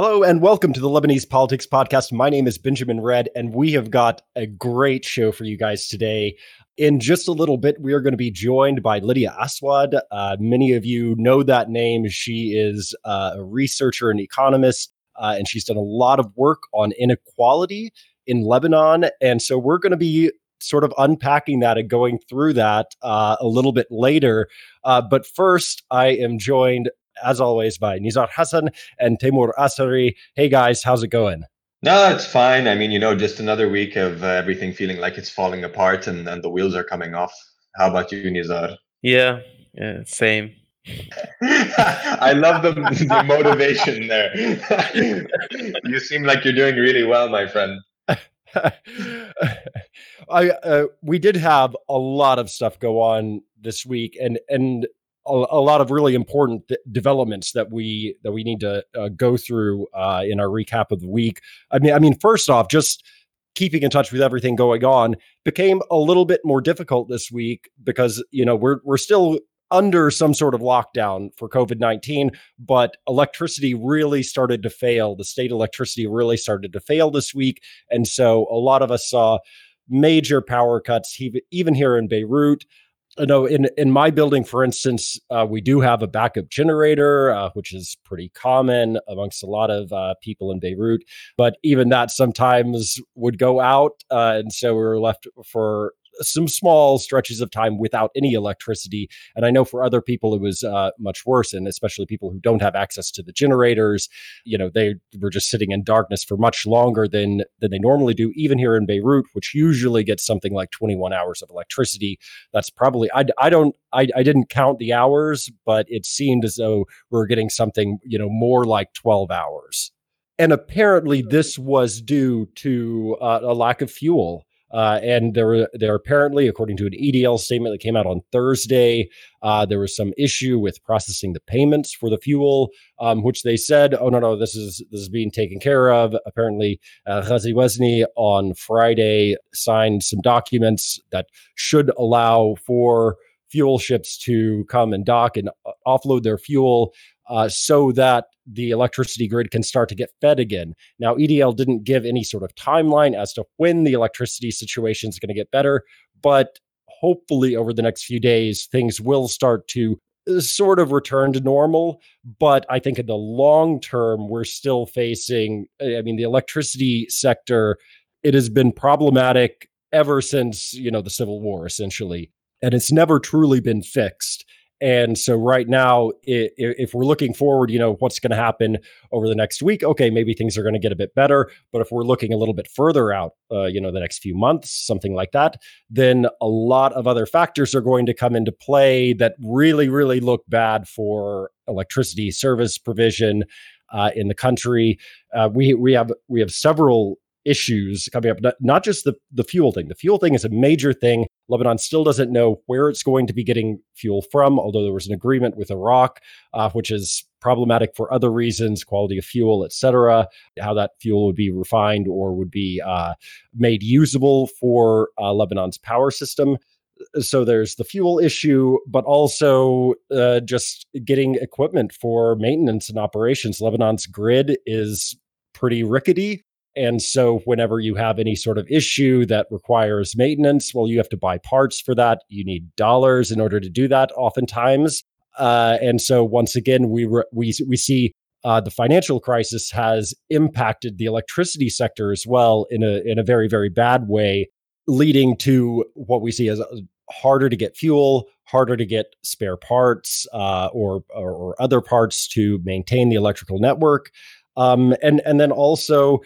Hello and welcome to the Lebanese Politics Podcast. My name is Benjamin Redd, and we have got a great show for you guys today. In just a little bit, we are going to be joined by Lydia Assouad. Uh, many of you know that name. She is uh, a researcher and economist, uh, and she's done a lot of work on inequality in Lebanon. And so we're going to be sort of unpacking that and going through that uh, a little bit later. Uh, but first, I am joined as always, by Nizar Hassan and Timour Azhari. Hey guys, how's it going? No, it's fine. I mean, you know, just another week of uh, everything feeling like it's falling apart and, and the wheels are coming off. How about you, Nizar? Yeah, yeah, same. I love the, the motivation there. you seem like you're doing really well, my friend. I uh, we did have a lot of stuff go on this week, and and a, lot of really important th- developments that we that we need to uh, go through uh, in our recap of the week. I mean, I mean, first off, just keeping in touch with everything going on became a little bit more difficult this week because you know we're we're still under some sort of lockdown for COVID 19, but electricity really started to fail. The state electricity really started to fail this week. And so a lot of us saw major power cuts, even here in Beirut. I know in in my building, for instance, uh, we do have a backup generator, uh, which is pretty common amongst a lot of uh, people in Beirut. But even that sometimes would go out, uh, and so we were left for some small stretches of time without any electricity. And I know for other people it was uh, much worse, and especially people who don't have access to the generators. You know, they were just sitting in darkness for much longer than than they normally do. Even here in Beirut, which usually gets something like 21 hours of electricity, that's probably I, I don't I, I didn't count the hours, but it seemed as though we are getting something you know more like 12 hours. And apparently, this was due to uh, a lack of fuel. Uh, and there, there apparently, according to an EDL statement that came out on Thursday, uh, there was some issue with processing the payments for the fuel, um, which they said, "Oh no, no, this is this is being taken care of." Apparently, uh, Ghazi Wazni on Friday signed some documents that should allow for fuel ships to come and dock and uh, offload their fuel uh, so that the electricity grid can start to get fed again. Now, EDL didn't give any sort of timeline as to when the electricity situation is going to get better, but hopefully over the next few days, things will start to uh, sort of return to normal. But I think in the long term, we're still facing, I mean, the electricity sector, it has been problematic ever since, you know, the Civil War, essentially. And it's never truly been fixed. And so right now, if we're looking forward, you know, what's going to happen over the next week? Okay, maybe things are going to get a bit better. But if we're looking a little bit further out, uh, you know, the next few months, something like that, then a lot of other factors are going to come into play that really, really look bad for electricity service provision uh, in the country. Uh, we we have we have several issues coming up. Not, not just the the fuel thing. The fuel thing is a major thing. Lebanon still doesn't know where it's going to be getting fuel from, although there was an agreement with Iraq, uh, which is problematic for other reasons, quality of fuel, et cetera, how that fuel would be refined or would be uh, made usable for uh, Lebanon's power system. So there's the fuel issue, but also uh, just getting equipment for maintenance and operations. Lebanon's grid is pretty rickety. And so, whenever you have any sort of issue that requires maintenance, well, you have to buy parts for that. You need dollars in order to do that, oftentimes. Uh, and so, once again, we re- we we see uh, the financial crisis has impacted the electricity sector as well in a in a very very bad way, leading to what we see as harder to get fuel, harder to get spare parts uh, or, or, or other parts to maintain the electrical network, um, and and then also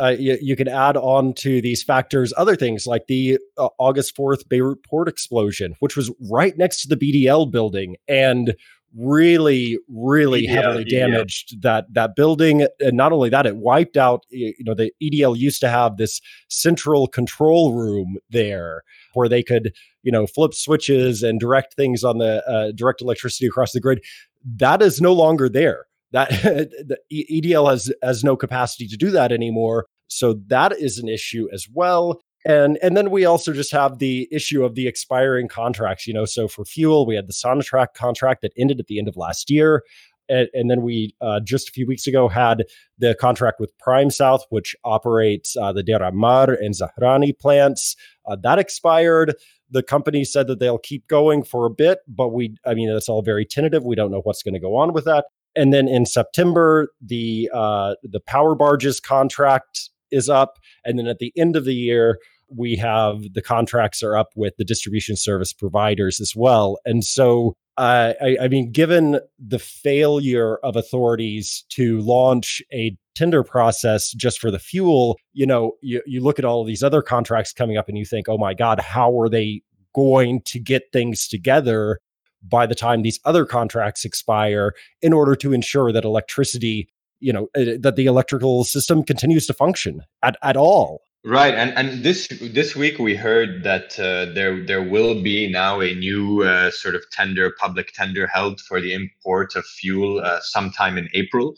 uh, you, you, can add on to these factors other things like the uh, August 4th Beirut port explosion, which was right next to the BDL building and really really EDL, heavily damaged that that building. And not only that it wiped out you know the EDL used to have this central control room there where they could you know flip switches and direct things on the uh, direct electricity across the grid. That is no longer there that the EDL has has no capacity to do that anymore. So that is an issue as well. And and then we also just have the issue of the expiring contracts. You know, so for fuel, we had the Sonatrach contract that ended at the end of last year. and, and then we uh, just a few weeks ago had the contract with Prime South, which operates uh, the Deir Ammar and Zahrani plants. Uh, that expired. The company said that they'll keep going for a bit, but we, I mean, that's all very tentative. We don't know what's going to go on with that. And then in September, the uh, the power barges contract is up, and then at the end of the year, we have the contracts are up with the distribution service providers as well. And so, uh, I, I, mean, given the failure of authorities to launch a tender process just for the fuel, you know, you, you look at all these other contracts coming up and you think, oh my God, how are they going to get things together by the time these other contracts expire in order to ensure that electricity you know uh, that the electrical system continues to function at, at all Right, and and this this week we heard that uh, there there will be now a new uh, sort of tender, public tender held for the import of fuel uh, sometime in April.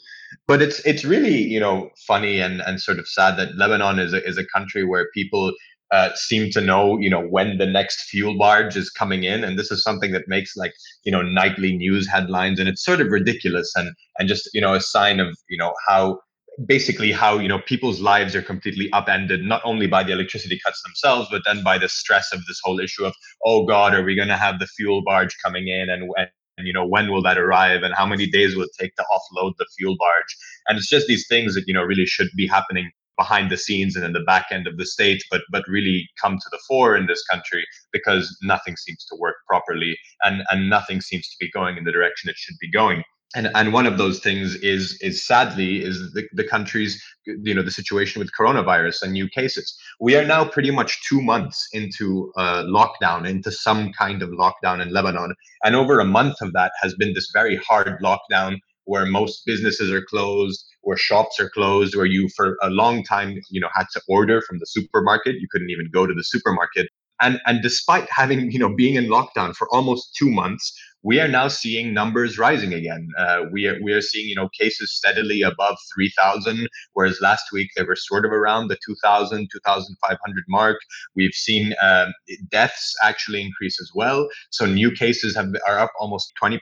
But it's it's really you know funny and and sort of sad that Lebanon is a, is a country where people uh, seem to know you know when the next fuel barge is coming in, and this is something that makes like you know nightly news headlines, and it's sort of ridiculous and and just you know a sign of you know how basically how you know people's lives are completely upended not only by the electricity cuts themselves but then by the stress of this whole issue of oh god are we going to have the fuel barge coming in? And, when and you know when will that arrive? And how many days will it take to offload the fuel barge? And it's just these things that you know really should be happening behind the scenes and in the back end of the state but but really come to the fore in this country because nothing seems to work properly and and nothing seems to be going in the direction it should be going. And and one of those things is is sadly is the, the country's you know the situation with coronavirus and new cases. We are now pretty much two months into uh, lockdown into some kind of lockdown in lebanon. And over a month of that has been this very hard lockdown where most businesses are closed where shops are closed where you for a long time you know had to order from the supermarket. You couldn't even go to the supermarket. And and despite having you know being in lockdown for almost two months we are now seeing numbers rising again. Uh, we are we are seeing you know cases steadily above 3,000, whereas last week they were sort of around the 2,000, 2,500 mark. We've seen um, deaths actually increase as well. So new cases have are up almost 20%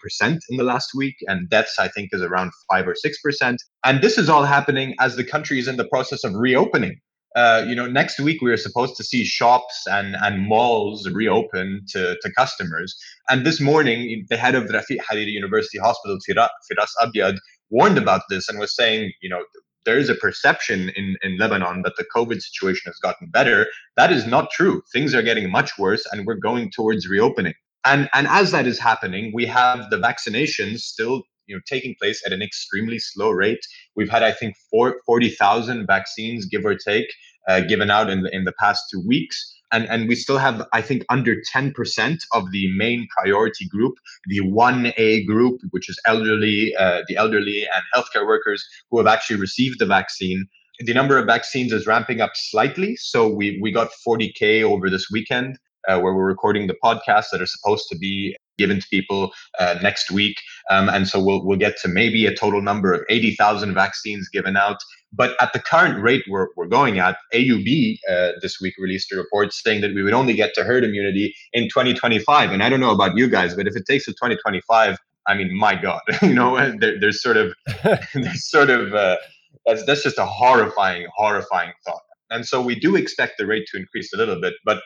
in the last week, and deaths I think is around five or six percent. And this is all happening as the country is in the process of reopening. Uh, you know, next week we are supposed to see shops and, and malls reopen to, to customers. And this morning, the head of Rafiq Hariri University Hospital, Firas Abyad, warned about this and was saying, you know, there is a perception in, in Lebanon that the COVID situation has gotten better. That is not true. Things are getting much worse, and we're going towards reopening. And, and as that is happening, we have the vaccinations still you know taking place at an extremely slow rate. We've had, I think, 40,000 vaccines, give or take, uh, given out in the, in the past two weeks. And, and we still have, I think, under 10% of the main priority group, the 1A group, which is elderly, uh, the elderly and healthcare workers who have actually received the vaccine. The number of vaccines is ramping up slightly. So we, we got 40K over this weekend. Uh, where we're recording the podcasts that are supposed to be given to people uh, next week. Um, and so we'll, we'll get to maybe a total number of 80,000 vaccines given out. But at the current rate we're, we're going at, AUB uh, this week released a report saying that we would only get to herd immunity in 2025. And I don't know about you guys, but if it takes to 2025, I mean, my God, you know, there, there's sort of, there's sort of, uh, that's, that's just a horrifying, horrifying thought. And so we do expect the rate to increase a little bit, but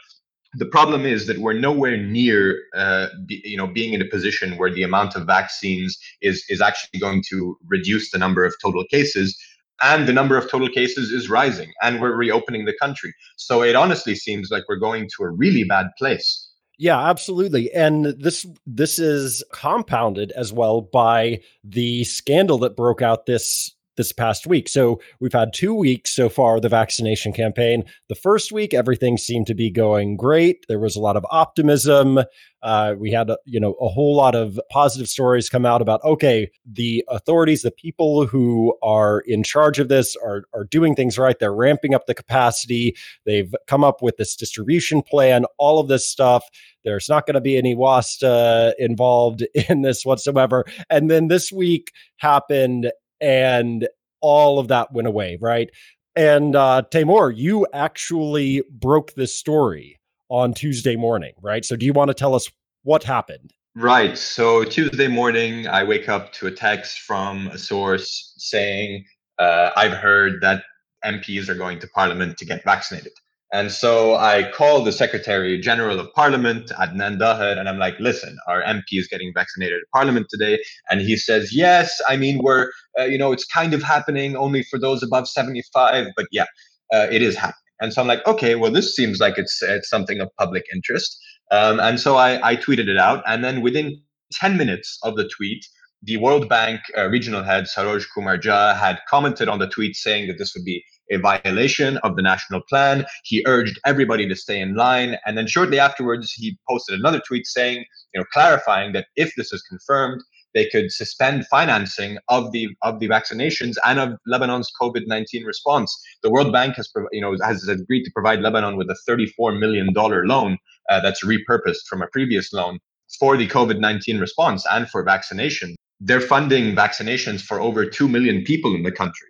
the problem is that we're nowhere near uh, be, you know being in a position where the amount of vaccines is is actually going to reduce the number of total cases and the number of total cases is rising and we're reopening the country so it honestly seems like we're going to a really bad place yeah, absolutely. And this this is compounded as well by the scandal that broke out this this past week. So we've had two weeks so far the vaccination campaign. The first week, everything seemed to be going great. There was a lot of optimism. Uh, we had, you know, a whole lot of positive stories come out about okay, the authorities, the people who are in charge of this, are are doing things right. They're ramping up the capacity. They've come up with this distribution plan. All of this stuff. There's not going to be any WASTA involved in this whatsoever. And then this week happened, and all of that went away, right? And uh, Timour, you actually broke this story on Tuesday morning, right? So do you want to tell us what happened? Right. So Tuesday morning, I wake up to a text from a source saying, uh, I've heard that MPs are going to Parliament to get vaccinated. And so I call the Secretary General of Parliament, Adnan Daher, and I'm like, listen, our MP is getting vaccinated at Parliament today. And he says, yes, I mean, we're, uh, you know, it's kind of happening only for those above 75, but yeah, uh, it is happening. And so I'm like, okay, well, this seems like it's, it's something of public interest. Um, and so I, I, tweeted it out. And then within 10 minutes of the tweet, the World Bank uh, regional head, Saroj Kumar Jha, had commented on the tweet saying that this would be a violation of the national plan. He urged everybody to stay in line. And then shortly afterwards, he posted another tweet saying, you know, clarifying that if this is confirmed, they could suspend financing of the of the vaccinations and of Lebanon's COVID nineteen response. The World Bank has you know has agreed to provide Lebanon with a thirty four million dollar loan uh, that's repurposed from a previous loan for the COVID nineteen response and for vaccination. They're funding vaccinations for over two million people in the country.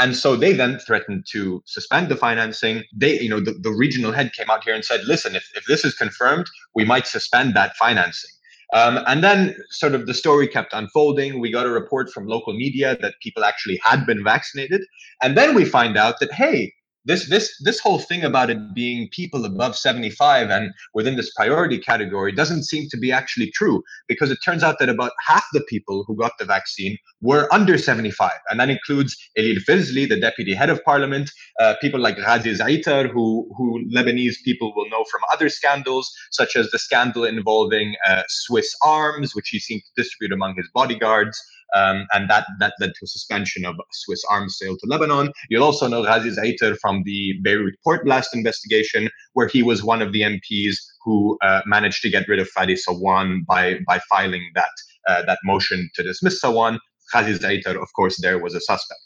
And so they then threatened to suspend the financing. They, you know, the, the regional head came out here and said, listen, if, if this is confirmed, we might suspend that financing. Um, and then sort of the story kept unfolding. We got a report from local media that people actually had been vaccinated. And then we find out that, hey, this this this whole thing about it being people above 75 and within this priority category doesn't seem to be actually true because it turns out that about half the people who got the vaccine were under 75 and that includes Elie Ferzli the deputy head of parliament uh, people like Ghazi Zaitar who who Lebanese people will know from other scandals such as the scandal involving uh, Swiss arms which he seemed to distribute among his bodyguards um, and that, that led to suspension of Swiss arms sale to Lebanon. You'll also know Ghazi Zaiter from the Beirut port blast investigation, where he was one of the MPs who uh, managed to get rid of Fadi Sawan by, by filing that, uh, that motion to dismiss Sawan. Ghazi Zaiter, of course, there was a suspect.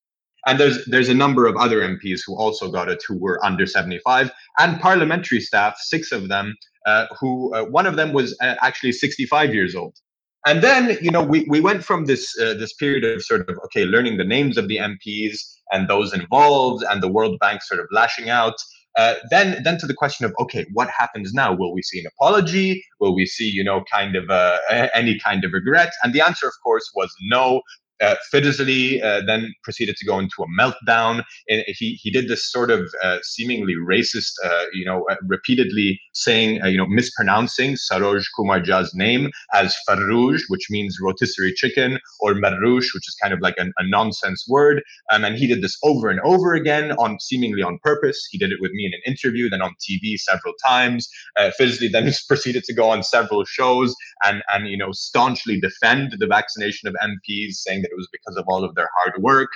And there's there's a number of other MPs who also got it who were under 75, and parliamentary staff, six of them, uh, who uh, one of them was uh, actually 65 years old and then you know we, we went from this uh, this period of sort of okay learning the names of the MPs and those involved and the World Bank sort of lashing out uh, then then to the question of okay what happens now? Will we see an apology? Will we see you know kind of uh, any kind of regret? And the answer of course was no uh, uh, then proceeded to go into a meltdown. And he he did this sort of uh, seemingly racist, uh, you know, uh, repeatedly saying, uh, you know, mispronouncing Saroj Kumar Jha's name as Farrouj, which means rotisserie chicken, or Marrouche, which is kind of like an, a nonsense word. Um, and he did this over and over again on seemingly on purpose. He did it with me in an interview, then on TV several times. Uh, then proceeded to go on several shows and and you know staunchly defend the vaccination of MPs, saying that it was because of all of their hard work.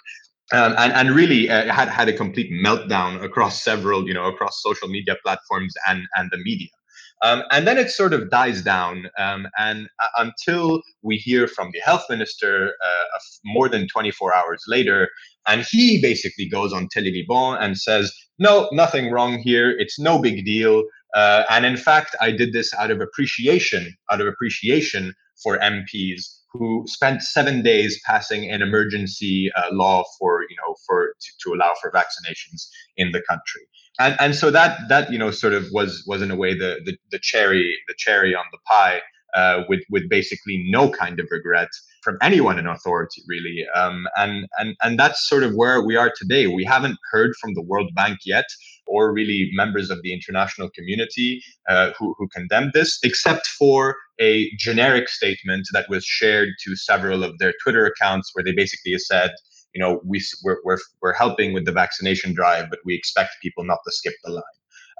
Um, and, and really uh, had had a complete meltdown across several, you know, across social media platforms and and the media. Um, and then it sort of dies down, um, and uh, until we hear from the health minister uh, more than 24 hours later, and he basically goes on Télé and says, "No, nothing wrong here. It's no big deal. Uh, and in fact, I did this out of appreciation, out of appreciation for MPs who spent seven days passing an emergency uh, law for you know for to, to, allow for vaccinations in the country. And and so that that you know sort of was was in a way the the, the cherry the cherry on the pie uh, with with basically no kind of regret from anyone in authority really um, and and and that's sort of where we are today we haven't heard from the world bank yet or really members of the international community uh, who, who condemned this, except for a generic statement that was shared to several of their Twitter accounts where they basically said, you know, we, we're, we're, we're helping with the vaccination drive, but we expect people not to skip the line.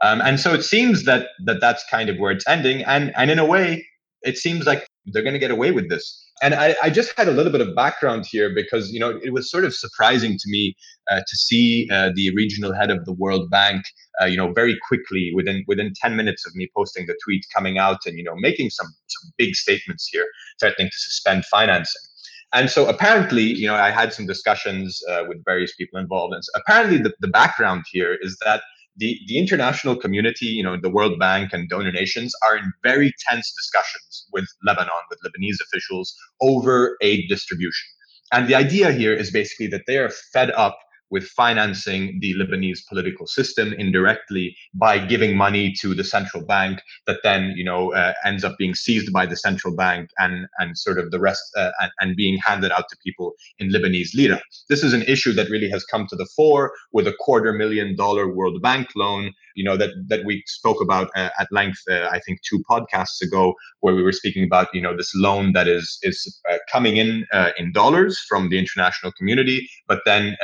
Um, and so it seems that, that that's kind of where it's ending. And, and in a way, it seems like they're going to get away with this and I, I, just had a little bit of background here because you know it was sort of surprising to me uh, to see uh, the regional head of the World Bank, uh, you know, very quickly within within ten minutes of me posting the tweet, coming out and you know making some some big statements here, threatening to suspend financing. And so apparently, you know, I had some discussions uh, with various people involved, and so apparently the, the background here is that the, the international community, you know, the World Bank and donor nations are in very tense discussions with Lebanon, with Lebanese officials over aid distribution. And the idea here is basically that they are fed up with financing the Lebanese political system indirectly by giving money to the central bank that then you know uh, ends up being seized by the central bank and and sort of the rest uh, and, and being handed out to people in Lebanese lira. This is an issue that really has come to the fore with a quarter million dollar World Bank loan, you know that that we spoke about uh, at length uh, I think two podcasts ago where we were speaking about you know this loan that is is uh, coming in uh, in dollars from the international community but then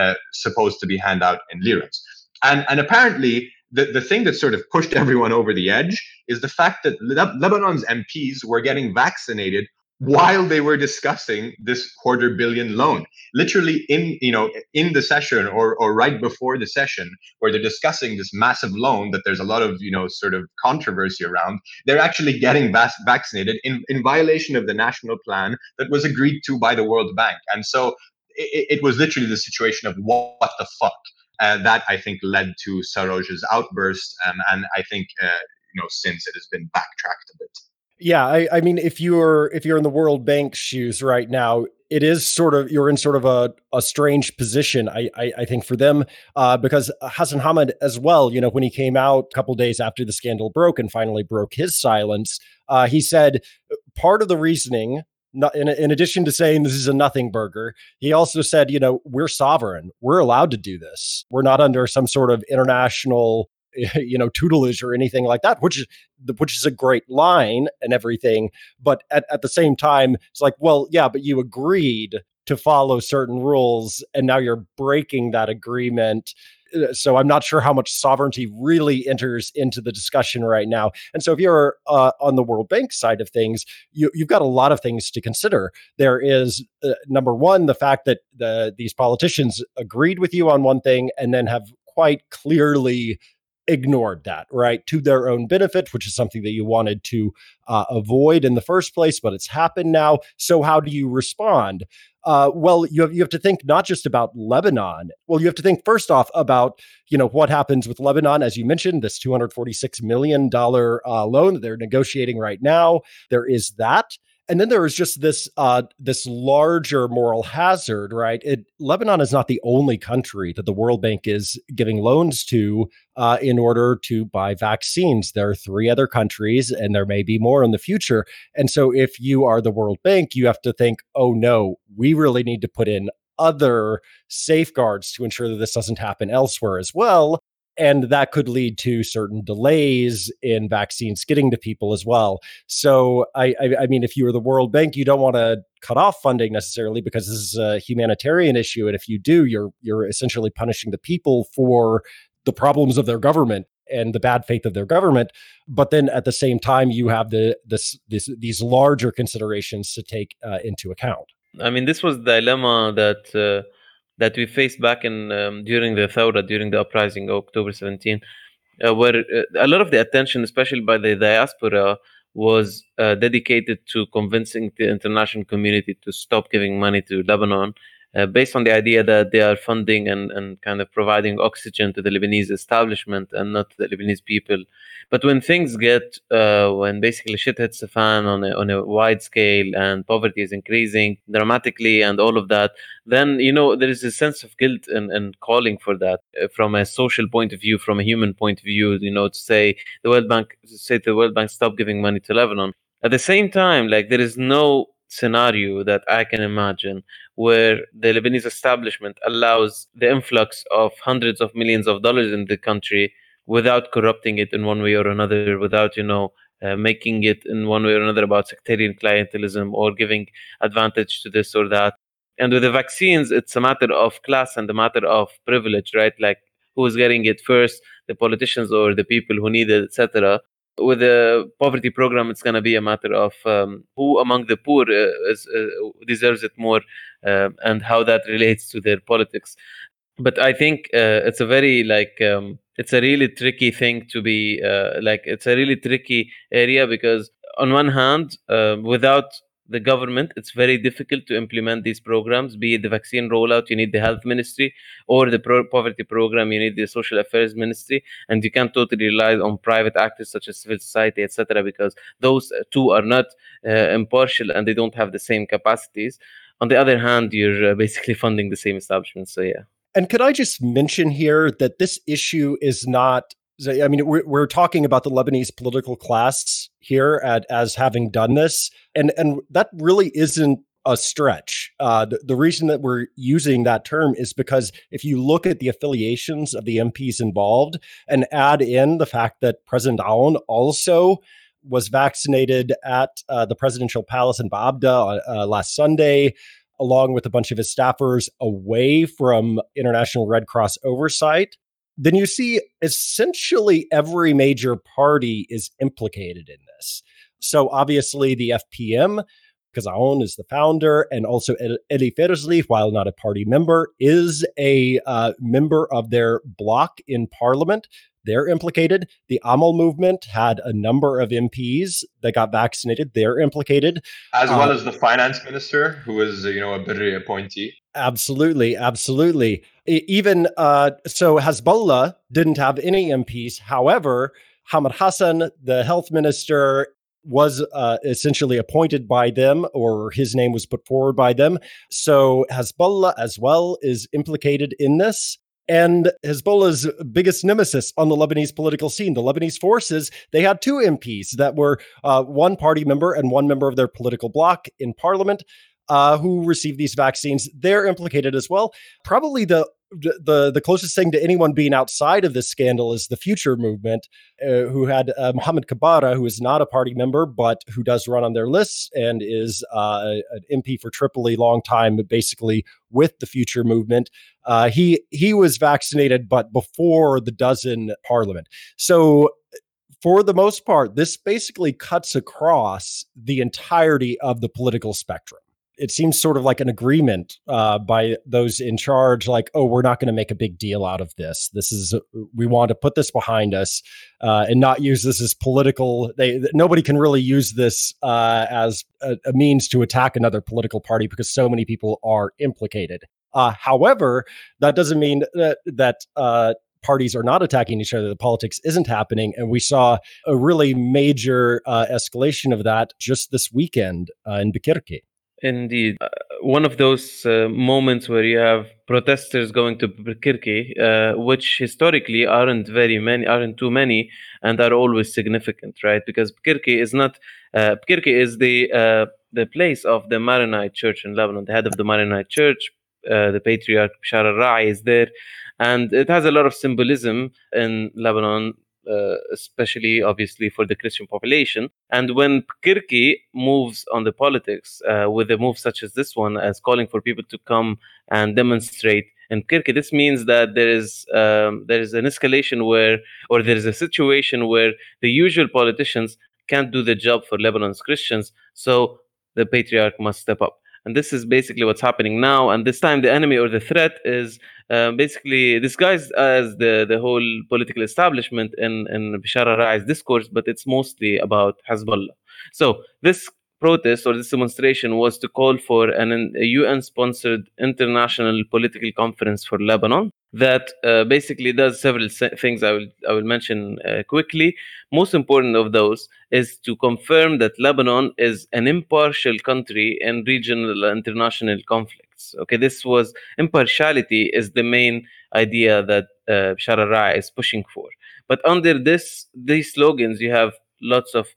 supposed to be hand out in liras. And and apparently the, the thing that sort of pushed everyone over the edge is the fact that Le- Lebanon's MPs were getting vaccinated while they were discussing this quarter billion loan literally in you know in the session or or right before the session where they're discussing this massive loan that there's a lot of you know sort of controversy around they're actually getting vac- vaccinated in in violation of the national plan that was agreed to by the world bank and so it, it was literally the situation of what, what the fuck uh, that I think led to Saroj's outburst, um, and I think uh, you know since it has been backtracked a bit. Yeah, I, I mean, if you're if you're in the World Bank shoes right now, it is sort of you're in sort of a, a strange position. I, I, I think for them uh, because Hassan Hamad as well. You know, when he came out a couple days after the scandal broke and finally broke his silence, uh, he said part of the reasoning not, in, in addition to saying this is a nothing burger, he also said, you know, we're sovereign. We're allowed to do this. We're not under some sort of international, you know, tutelage or anything like that, which is which is a great line and everything. But at, at the same time, it's like, well, yeah, but you agreed to follow certain rules and now you're breaking that agreement so I'm not sure how much sovereignty really enters into the discussion right now. And so if you're uh, on the World Bank side of things, you, have got a lot of things to consider. There is uh, number one, the fact that the, these politicians agreed with you on one thing and then have quite clearly ignored that, right, to their own benefit, which is something that you wanted to uh, avoid in the first place, but it's happened now. So, how do you respond? Uh, well, you have you have to think not just about Lebanon. Well, you have to think first off about you know what happens with Lebanon, as you mentioned, this two hundred forty six million dollar uh, loan that they're negotiating right now. There is that. And then there is just this uh, this larger moral hazard, right? It, Lebanon is not the only country that the World Bank is giving loans to uh, in order to buy vaccines. There are three other countries, and there may be more in the future. And so, if you are the World Bank, you have to think, oh no, we really need to put in other safeguards to ensure that this doesn't happen elsewhere as well and that could lead to certain delays in vaccines getting to people as well. So, I, I, I mean, if you were the World Bank, you don't want to cut off funding necessarily because this is a humanitarian issue, and if you do, you're you're essentially punishing the people for the problems of their government and the bad faith of their government. But then at the same time, you have the this, this these larger considerations to take uh, into account. I mean, this was the dilemma that. Uh that we faced back in um, during the Thawra, during the uprising of October 17, uh, where uh, a lot of the attention, especially by the diaspora, was uh, dedicated to convincing the international community to stop giving money to Lebanon uh, based on the idea that they are funding and, and kind of providing oxygen to the Lebanese establishment and not the Lebanese people. But when things get, uh, when basically shit hits the fan on a, on a wide scale and poverty is increasing dramatically and all of that, then, you know, there is a sense of guilt and, and calling for that uh, from a social point of view, from a human point of view, you know, to say the World Bank, say to the World Bank, stop giving money to Lebanon. At the same time, like there is no scenario that I can imagine where the Lebanese establishment allows the influx of hundreds of millions of dollars in the country without corrupting it in one way or another, without, you know, uh, making it in one way or another about sectarian clientelism or giving advantage to this or that. And with the vaccines, it's a matter of class and a matter of privilege, right? Like who is getting it first, the politicians or the people who need it, etc with the poverty program, it's going to be a matter of um, who among the poor uh, is, uh, deserves it more uh, and how that relates to their politics. But I think uh, it's a very like um, it's a really tricky thing to be like it's a really tricky area because on one hand, uh, without the government, it's very difficult to implement these programs. Be it the vaccine rollout, you need the health ministry, or the pro- poverty program, you need the social affairs ministry, and you can't totally rely on private actors such as civil society, etc., because those two are not uh, impartial and they don't have the same capacities. On the other hand, you're uh, basically funding the same establishment. So yeah. And could I just mention here that this issue is not I mean, we're, we're talking about the Lebanese political class here at, as having done this, and and that really isn't a stretch. Uh, the, the, reason that we're using that term is because if you look at the affiliations of the MPs involved and add in the fact that President Aoun also was vaccinated at uh, the presidential palace in Baabda uh, last Sunday, along with a bunch of his staffers away from International Red Cross oversight, then you see essentially every major party is implicated in this. So obviously the FPM, because Aoun is the founder, and also Elie Ferzli, while not a party member, is a uh, member of their bloc in parliament. They're implicated. The Amal movement had a number of MPs that got vaccinated. They're implicated, as well uh, as the finance minister, who was you know a Berri appointee. Absolutely, absolutely. Even uh, so, Hezbollah didn't have any MPs. However, Hamad Hassan, the health minister, was uh, essentially appointed by them, or his name was put forward by them. So Hezbollah as well is implicated in this. And Hezbollah's biggest nemesis on the Lebanese political scene, the Lebanese forces, they had two MPs that were uh, one party member and one member of their political bloc in parliament uh, who received these vaccines. They're implicated as well. Probably the the the closest thing to anyone being outside of this scandal is the Future Movement, uh, who had uh, Mohammed Kabbara, who is not a party member but who does run on their lists and is uh, an MP for Tripoli, long time, basically with the Future Movement. Uh, he he was vaccinated, but before the dozen Parliament. So for the most part, this basically cuts across the entirety of the political spectrum it seems sort of like an agreement uh, by those in charge, like, oh, we're not going to make a big deal out of this. This is we want to put this behind us uh, and not use this as political. They nobody can really use this uh, as a, a, means to attack another political party because so many people are implicated. Uh, however, that doesn't mean that that uh, parties are not attacking each other. The politics isn't happening. And we saw a really major uh, escalation of that just this weekend uh, in Bkerki. Indeed. Uh, one of those uh, moments where you have protesters going to Bkerki, uh, which historically aren't very many, aren't too many, and are always significant, right? Because Bkerki is not, uh, is the uh, the place of the Maronite church in Lebanon, the head of the Maronite church, uh, the patriarch Bishar al-Ra'i is there. And it has a lot of symbolism in Lebanon uh, especially obviously for the Christian population. And when Bkerki moves on the politics uh, with a move such as this one, as calling for people to come and demonstrate in Bkerki, this means that there is um, there is an escalation where, or there is a situation where the usual politicians can't do the job for Lebanon's Christians, so the patriarch must step up. And this is basically what's happening now. And this time, the enemy or the threat is uh, basically disguised as the, the whole political establishment in, in Bishar al-Ra'i's discourse, but it's mostly about Hezbollah. So this protest or this demonstration was to call for an, a UN-sponsored international political conference for Lebanon that uh, basically does several things. I will I will mention uh, quickly. Most important of those is to confirm that Lebanon is an impartial country in regional international conflicts. Okay, this was impartiality is the main idea that uh, Shara is pushing for. But under this these slogans, you have lots of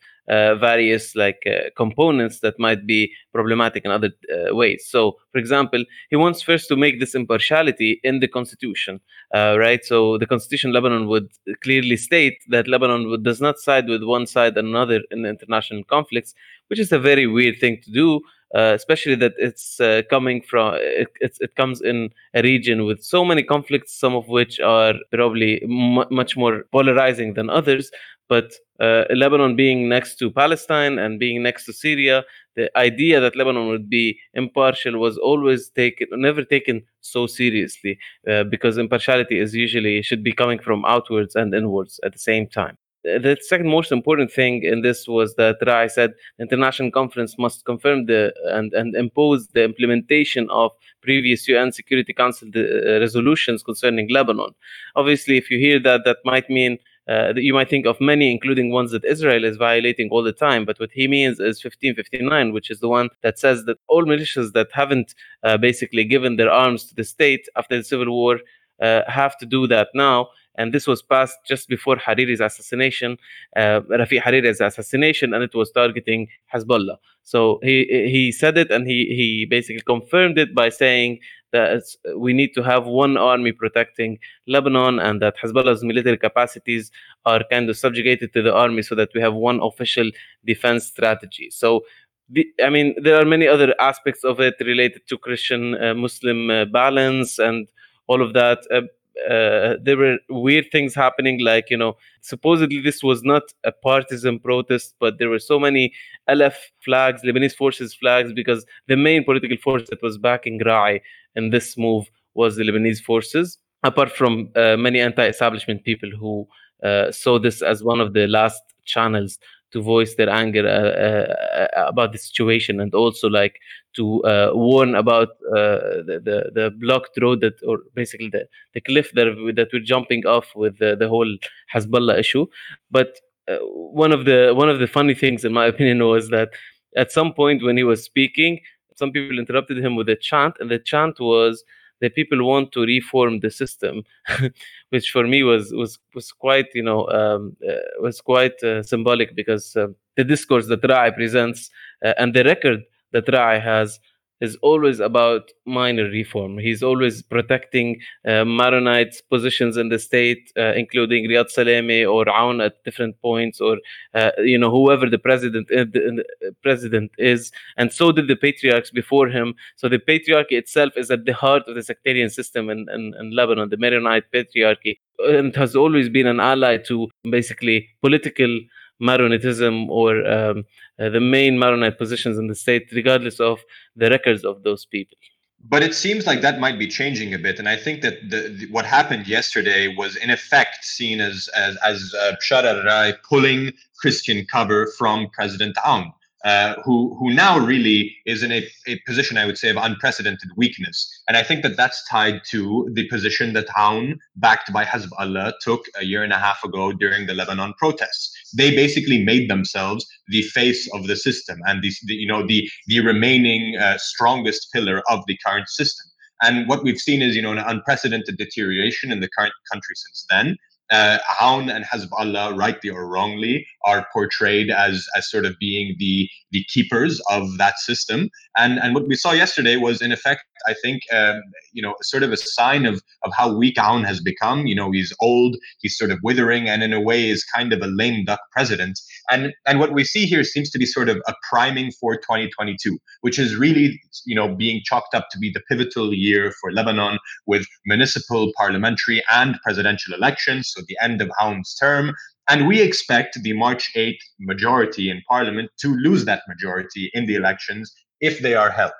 various like uh, components that might be problematic in other uh, ways. So, for example, he wants first to make this impartiality in the constitution, uh, right? So, the constitution Lebanon would clearly state that Lebanon would, does not side with one side and another in international conflicts, which is a very weird thing to do. Uh, especially that it's uh, coming from it, it, comes in a region with so many conflicts some of which are probably m- much more polarizing than others but uh, Lebanon being next to Palestine and being next to Syria, the idea that Lebanon would be impartial was always taken, never taken so seriously, uh, because impartiality is usually should be coming from outwards and inwards at the same time. The second most important thing in this was that Rai said the international conference must confirm the and, and impose the implementation of previous UN Security Council uh, resolutions concerning Lebanon. Obviously, if you hear that, that might mean uh, that you might think of many, including ones that Israel is violating all the time. But what he means is 1559, which is the one that says that all militias that haven't uh, basically given their arms to the state after the civil war uh, have to do that now. And this was passed just before Hariri's assassination, uh, Rafiq Hariri's assassination, and it was targeting Hezbollah. So he he said it, and he he basically confirmed it by saying that we need to have one army protecting Lebanon, and that Hezbollah's military capacities are kind of subjugated to the army, so that we have one official defense strategy. So I mean, there are many other aspects of it related to Christian uh, Muslim uh, balance and all of that. Uh, uh, there were weird things happening, like, you know, supposedly this was not a partisan protest, but there were so many LF flags, Lebanese forces flags, because the main political force that was backing Ra'i in this move was the Lebanese forces, apart from uh, many anti establishment people who uh, saw this as one of the last channels to voice their anger uh, uh, about the situation and also like to uh, warn about uh, the, the, the blocked road that or basically the, the cliff that that we're jumping off with the, the whole Hezbollah issue. But uh, one of the one of the funny things in my opinion was that at some point when he was speaking some people interrupted him with a chant and the chant was that people want to reform the system, which for me was was was quite you know um, uh, was quite uh, symbolic because uh, the discourse that Ra'i presents uh, and the record that Ra'i has is always about minor reform. He's always protecting uh, positions in the state, uh, including Riyad Salameh or Aoun at different points, or uh, you know whoever the president uh, the, the president is. And so did the patriarchs before him. So the patriarchy itself is at the heart of the sectarian system in, in, in Lebanon, the Maronite patriarchy, and has always been an ally to basically political Maronitism or um, uh, the main Maronite positions in the state, regardless of the records of those people. But it seems like that might be changing a bit, and I think that the, the what happened yesterday was in effect seen as as as uh, al-Rai pulling Christian cover from President Aoun. Uh, who who now really is in a, a position I would say of unprecedented weakness, and I think that that's tied to the position that Aoun, backed by Hezbollah, took a year and a half ago during the Lebanon protests. They basically made themselves the face of the system and the, the you know the the remaining uh, strongest pillar of the current system. And what we've seen is, you know, an unprecedented deterioration in the current country since then uh, Aoun and Hezbollah, rightly or wrongly, are portrayed as as sort of being the the keepers of that system. And and what we saw yesterday was, in effect, I think, um, you know, sort of a sign of of how weak Aoun has become. You know, he's old, he's sort of withering, and in a way is kind of a lame duck president. And and what we see here seems to be sort of a priming for 2022, which is really, you know, being chalked up to be the pivotal year for Lebanon with municipal, parliamentary, and presidential elections so the end of Aoun's term. And we expect the March 8th majority in parliament to lose that majority in the elections if they are held.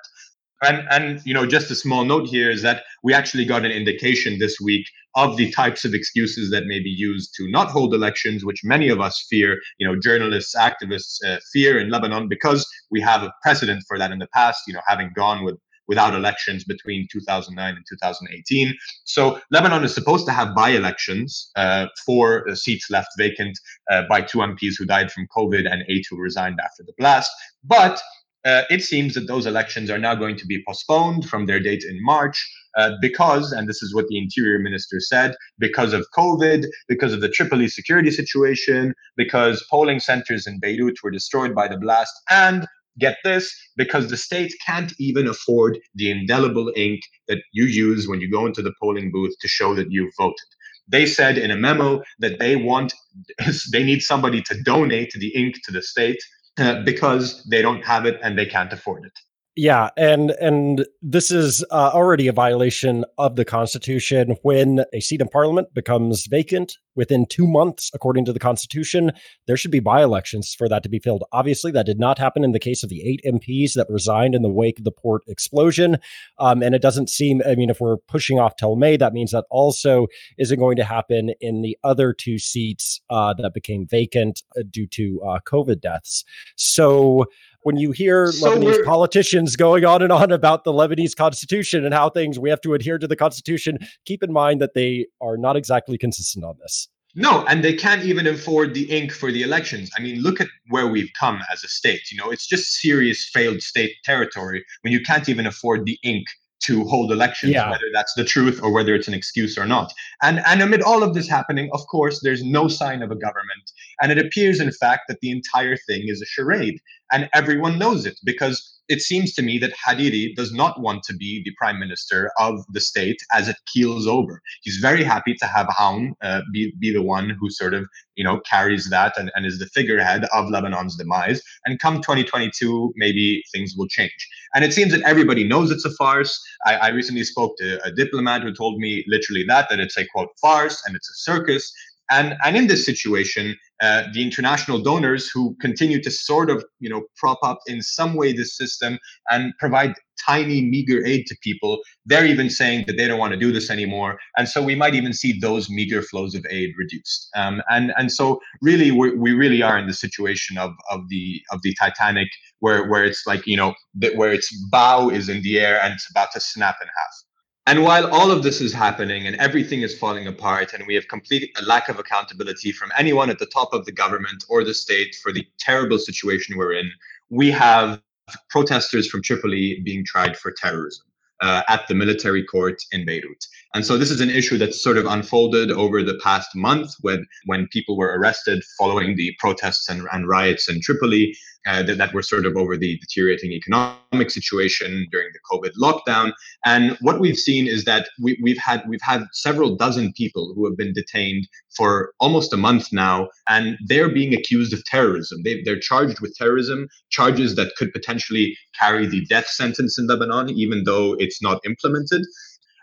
And, and you know just a small note here is that we actually got an indication this week of the types of excuses that may be used to not hold elections which many of us fear you know journalists activists uh, fear in lebanon because we have a precedent for that in the past you know having gone with without elections between 2009 and 2018. So Lebanon is supposed to have by-elections uh, for seats left vacant uh, by two MPs who died from COVID and eight who resigned after the blast. But uh, it seems that those elections are now going to be postponed from their date in March uh, because, and this is what the interior minister said, because of COVID, because of the Tripoli security situation, because polling centers in Beirut were destroyed by the blast, and Get this, because the state can't even afford the indelible ink that you use when you go into the polling booth to show that you voted. They said in a memo that they want, they need somebody to donate the ink to the state Uh, because they don't have it and they can't afford it. Yeah, and and this is uh, already a violation of the Constitution when a seat in Parliament becomes vacant within two months, according to the Constitution. There should be by-elections for that to be filled. Obviously, that did not happen in the case of the eight MPs that resigned in the wake of the port explosion, um, and it doesn't seem. I mean, if we're pushing off till May, that means that also isn't going to happen in the other two seats uh, that became vacant uh, due to uh, COVID deaths. So when you hear so Lebanese politicians going on and on about the Lebanese constitution and how things we have to adhere to the constitution, keep in mind that they are not exactly consistent on this. No, and they can't even afford the ink for the elections. I mean, look at where we've come as a state. You know, it's just serious failed state territory when you can't even afford the ink to hold elections, yeah. whether that's the truth or whether it's an excuse or not. And and amid all of this happening, of course, there's no sign of a government. And it appears, in fact, that the entire thing is a charade. And everyone knows it because it seems to me that Hariri does not want to be the prime minister of the state as it keels over. He's very happy to have Aoun uh, be, be the one who sort of, you know, carries that and, and is the figurehead of Lebanon's demise. And come 2022, maybe things will change. And it seems that everybody knows it's a farce. I, I recently spoke to a diplomat who told me literally that, that it's a quote farce and it's a circus. And, and in this situation, uh, the international donors who continue to sort of, you know, prop up in some way this system and provide tiny, meager aid to people, they're even saying that they don't want to do this anymore. And so we might even see those meager flows of aid reduced. Um, and and so really, we we really are in the situation of of the of the Titanic, where where it's like you know where its bow is in the air and it's about to snap in half. And while all of this is happening and everything is falling apart, and we have complete a lack of accountability from anyone at the top of the government or the state for the terrible situation we're in, we have protesters from Tripoli being tried for terrorism. Uh, at the military court in Beirut. And so this is an issue that's sort of unfolded over the past month when, when people were arrested following the protests and, and riots in Tripoli uh, that, that were sort of over the deteriorating economic situation during the COVID lockdown. And what we've seen is that we, we've had we've had several dozen people who have been detained for almost a month now, and they're being accused of terrorism. They, they're charged with terrorism, charges that could potentially carry the death sentence in Lebanon, even though it's not implemented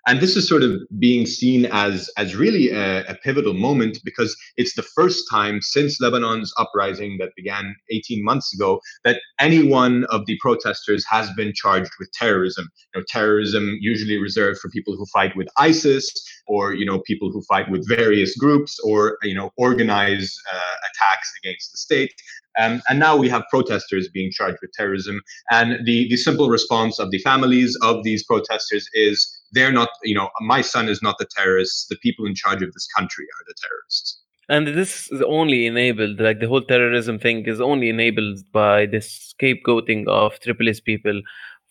and this is sort of being seen as as really a, a, pivotal moment because it's the first time since Lebanon's uprising that began 18 months ago that any one of the protesters has been charged with terrorism. You know, terrorism usually reserved for people who fight with ISIS or you know people who fight with various groups or you know organize uh, attacks against the state. Um, and now we have protesters being charged with terrorism. And the, the simple response of the families of these protesters is they're not, you know, my son is not the terrorist. The people in charge of this country are the terrorists. And this is only enabled, like the whole terrorism thing is only enabled by the scapegoating of Tripolis people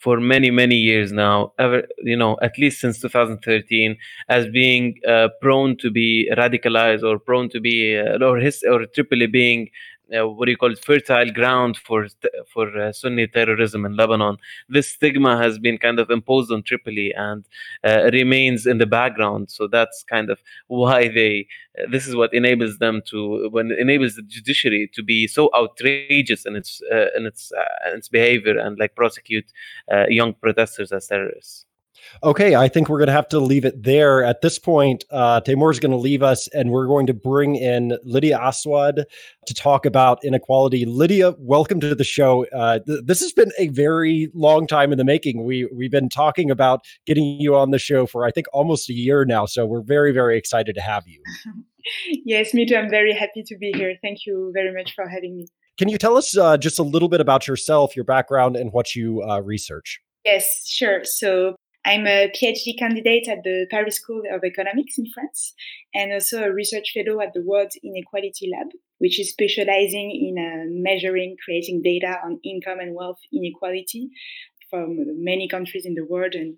for many many years now ever you know at least since 2013 as being uh, prone to be radicalized or prone to be uh, or his or tripoli being uh, what do you call it fertile ground for for uh, Sunni terrorism in Lebanon. This stigma has been kind of imposed on Tripoli and uh, remains in the background. So that's kind of why they. Uh, this is what enables them to when enables the judiciary to be so outrageous in its uh, in its uh, in its behavior and like prosecute young protesters as terrorists. Okay, I think we're going to have to leave it there. At this point, uh, Timour is going to leave us, and we're going to bring in Lydia Assouad to talk about inequality. Lydia, welcome to the show. Uh, th- this has been a very long time in the making. We we've been talking about getting you on the show for I think almost a year now, so we're very very excited to have you. yes, me too. I'm very happy to be here. Thank you very much for having me. Can you tell us uh, just a little bit about yourself, your background, and what you uh, research? Yes, sure. So I'm a PhD candidate at the Paris School of Economics in France, and also a research fellow at the World Inequality Lab, which is specializing in uh, measuring, creating data on income and wealth inequality from many countries in the world and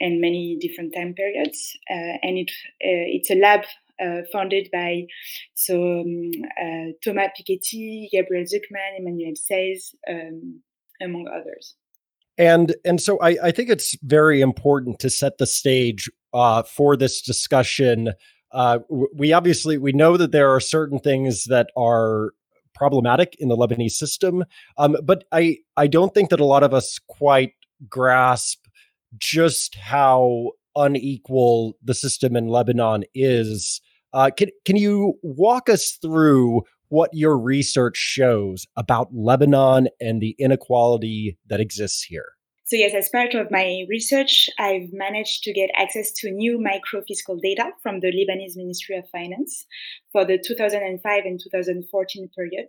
and many different time periods. Uh, and it uh, it's a lab uh, founded by so um, uh, Thomas Piketty, Gabriel Zucman, Emmanuel Saez, um, among others and and so I, I think it's very important to set the stage uh, for this discussion. Uh, we obviously we know that there are certain things that are problematic in the Lebanese system, um, but I I don't think that a lot of us quite grasp just how unequal the system in Lebanon is. Uh, can can you walk us through what your research shows about Lebanon and the inequality that exists here. So, yes, as part of my research, I've managed to get access to new micro fiscal data from the Lebanese Ministry of Finance for the 2005 and 2014 period.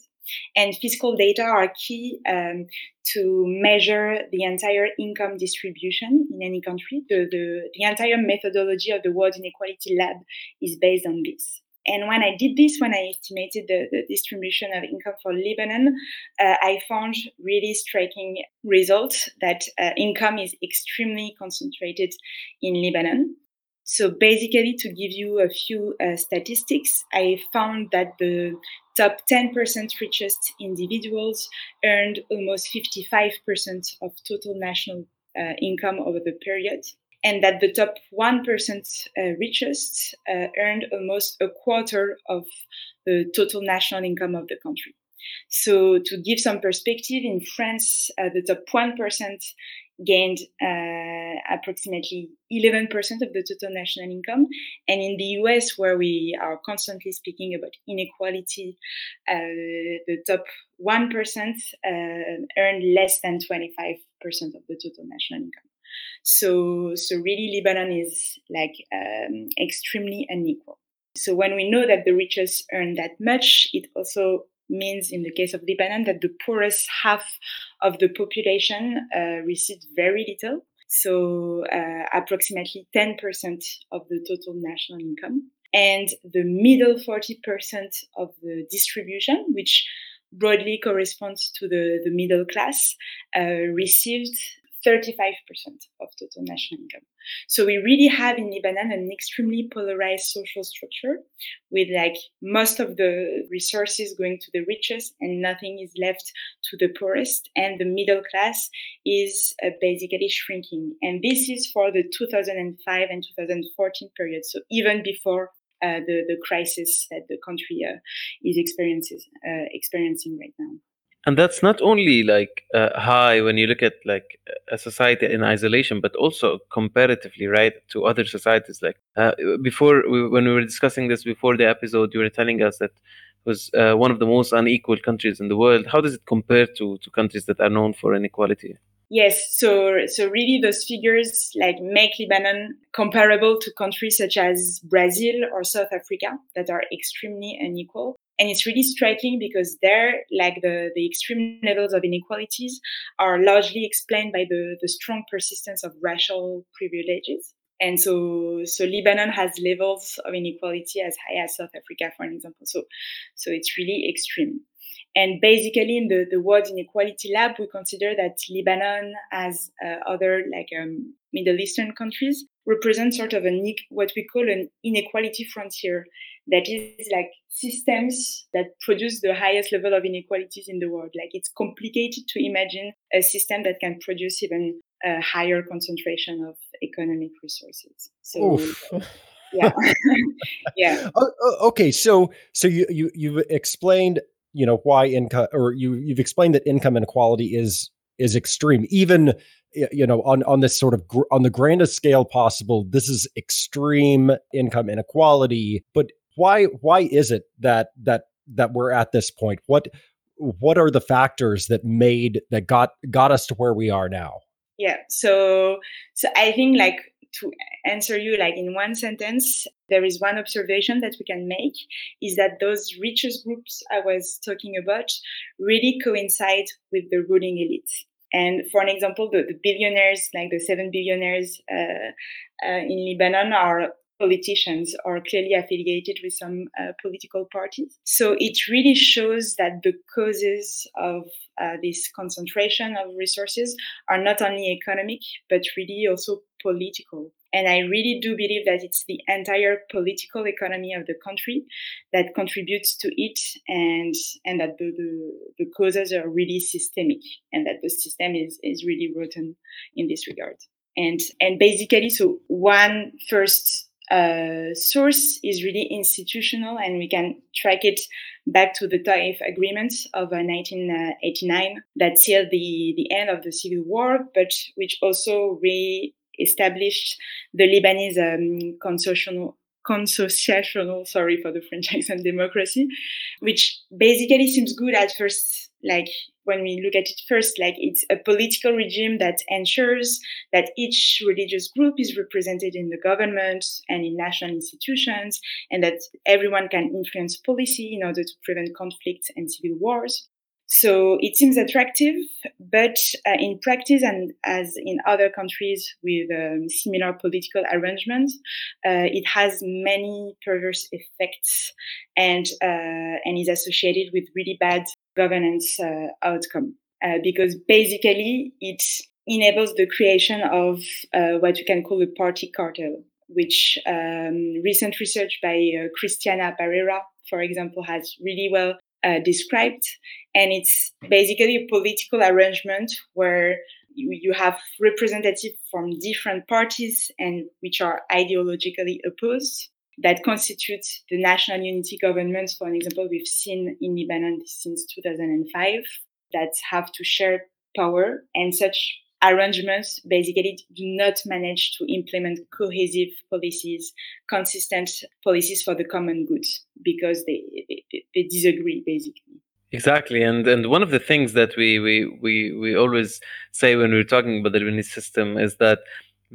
And fiscal data are key um, to measure the entire income distribution in any country. The, the, the entire methodology of the World Inequality Lab is based on this. And when I did this, when I estimated the, the distribution of income for Lebanon, uh, I found really striking results that uh, income is extremely concentrated in Lebanon. So basically, to give you a few uh, statistics, I found that the top 10% richest individuals earned almost 55% of total national uh, income over the period and that the top 1% uh, richest uh, earned almost a quarter of the total national income of the country. So, to give some perspective, in France, uh, the top 1% gained uh, approximately 11% of the total national income. And in the US, where we are constantly speaking about inequality, uh, the top 1% uh, earned less than 25% of the total national income. So, so really, Lebanon is like um, extremely unequal. So when we know that the richest earn that much, it also means in the case of Lebanon that the poorest half of the population uh, received very little. So uh, approximately 10% of the total national income. And the middle 40% of the distribution, which broadly corresponds to the, the middle class, uh, received 35% of total national income. So we really have in Lebanon an extremely polarized social structure with like most of the resources going to the richest and nothing is left to the poorest and the middle class is uh, basically shrinking. And this is for the 2005 and 2014 period. So even before uh, the, the crisis that the country uh, is experiences, uh, experiencing right now and that's not only like uh, high when you look at like a society in isolation but also comparatively right to other societies. Like uh, before we, when we were discussing this before the episode you were telling us that it was uh, one of the most unequal countries in the world. How does it compare to to countries that are known for inequality? Yes, so so really those figures like make Lebanon comparable to countries such as Brazil or South Africa that are extremely unequal. And it's really striking because there, like the, the extreme levels of inequalities are largely explained by the, the strong persistence of racial privileges. And so, so Lebanon has levels of inequality as high as South Africa, for an example. So, so it's really extreme. And basically, in the, the World Inequality Lab, we consider that Lebanon, as uh, other like um, Middle Eastern countries, represent sort of an what we call an inequality frontier that is like systems that produce the highest level of inequalities in the world. Like it's complicated to imagine a system that can produce even a higher concentration of economic resources. So. yeah yeah okay so so you you you've explained you know why income or you you've explained that income inequality is is extreme even you know on on this sort of gr- on the grandest scale possible this is extreme income inequality but why why is it that that that we're at this point? What what are the factors that made that got got us to where we are now? Yeah so so i think like to answer you like in one sentence there is one observation that we can make is that those richest groups i was talking about really coincide with the ruling elite and for an example, the, the billionaires, like the seven billionaires uh, uh, in Lebanon, are politicians or clearly affiliated with some uh, political parties. So it really shows that the causes of uh, this concentration of resources are not only economic, but really also political. And I really do believe that it's the entire political economy of the country that contributes to it and, and that the, the, the causes are really systemic and that the system is, is really rotten in this regard. And, and basically, so one first uh, source is really institutional, and we can track it back to the Taif Agreement of uh, 1989 that sealed the, the end of the civil war, but which also re established the Lebanese um, consociational, sorry for the French accent, democracy, which basically seems good at first, like when we look at it first, like it's a political regime that ensures that each religious group is represented in the government and in national institutions, and that everyone can influence policy in order to prevent conflicts and civil wars. So it seems attractive, but uh, in practice, and as in other countries with um, similar political arrangements, uh, it has many perverse effects and uh, and is associated with really bad governance uh, outcome. Uh, because basically, it enables the creation of uh, what you can call a party cartel, which um, recent research by Christiana Parreira, for example, has really well uh, described. And it's basically a political arrangement where you have representatives from different parties and which are ideologically opposed that constitute the national unity governments, For an example, we've seen in Lebanon since 2005 that have to share power and such arrangements basically do not manage to implement cohesive policies, consistent policies for the common good because they, they, they disagree basically. Exactly, and and one of the things that we we we we always say when we're talking about the Lebanese system is that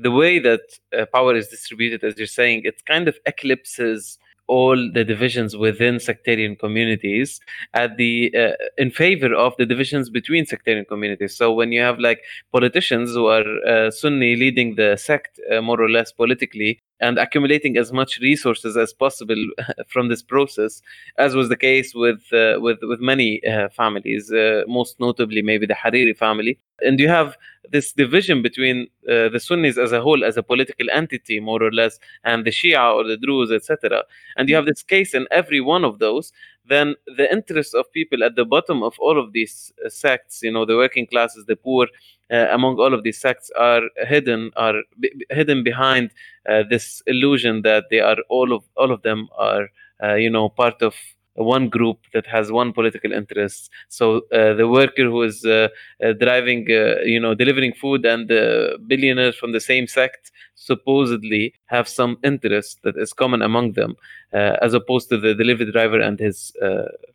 the way that uh, power is distributed, as you're saying, it kind of eclipses all the divisions within sectarian communities at the uh, in favor of the divisions between sectarian communities. So when you have like politicians who are uh, sunni leading the sect uh, more or less politically and accumulating as much resources as possible from this process, as was the case with uh, with with many uh, families, uh, most notably maybe the Hariri family. And you have this division between uh, the Sunnis as a whole, as a political entity, more or less, and the Shia or the Druze, etc. And you have this case in every one of those. Then the interests of people at the bottom of all of these uh, sects, you know, the working classes, the poor, uh, among all of these sects are hidden are b- hidden behind uh, this illusion that they are all of all of them are uh, you know part of one group that has one political interest. So uh, the worker who is uh, uh, driving, you know, delivering food, and the billionaires from the same sect supposedly have some interest that is common among them, as opposed to the delivery driver and his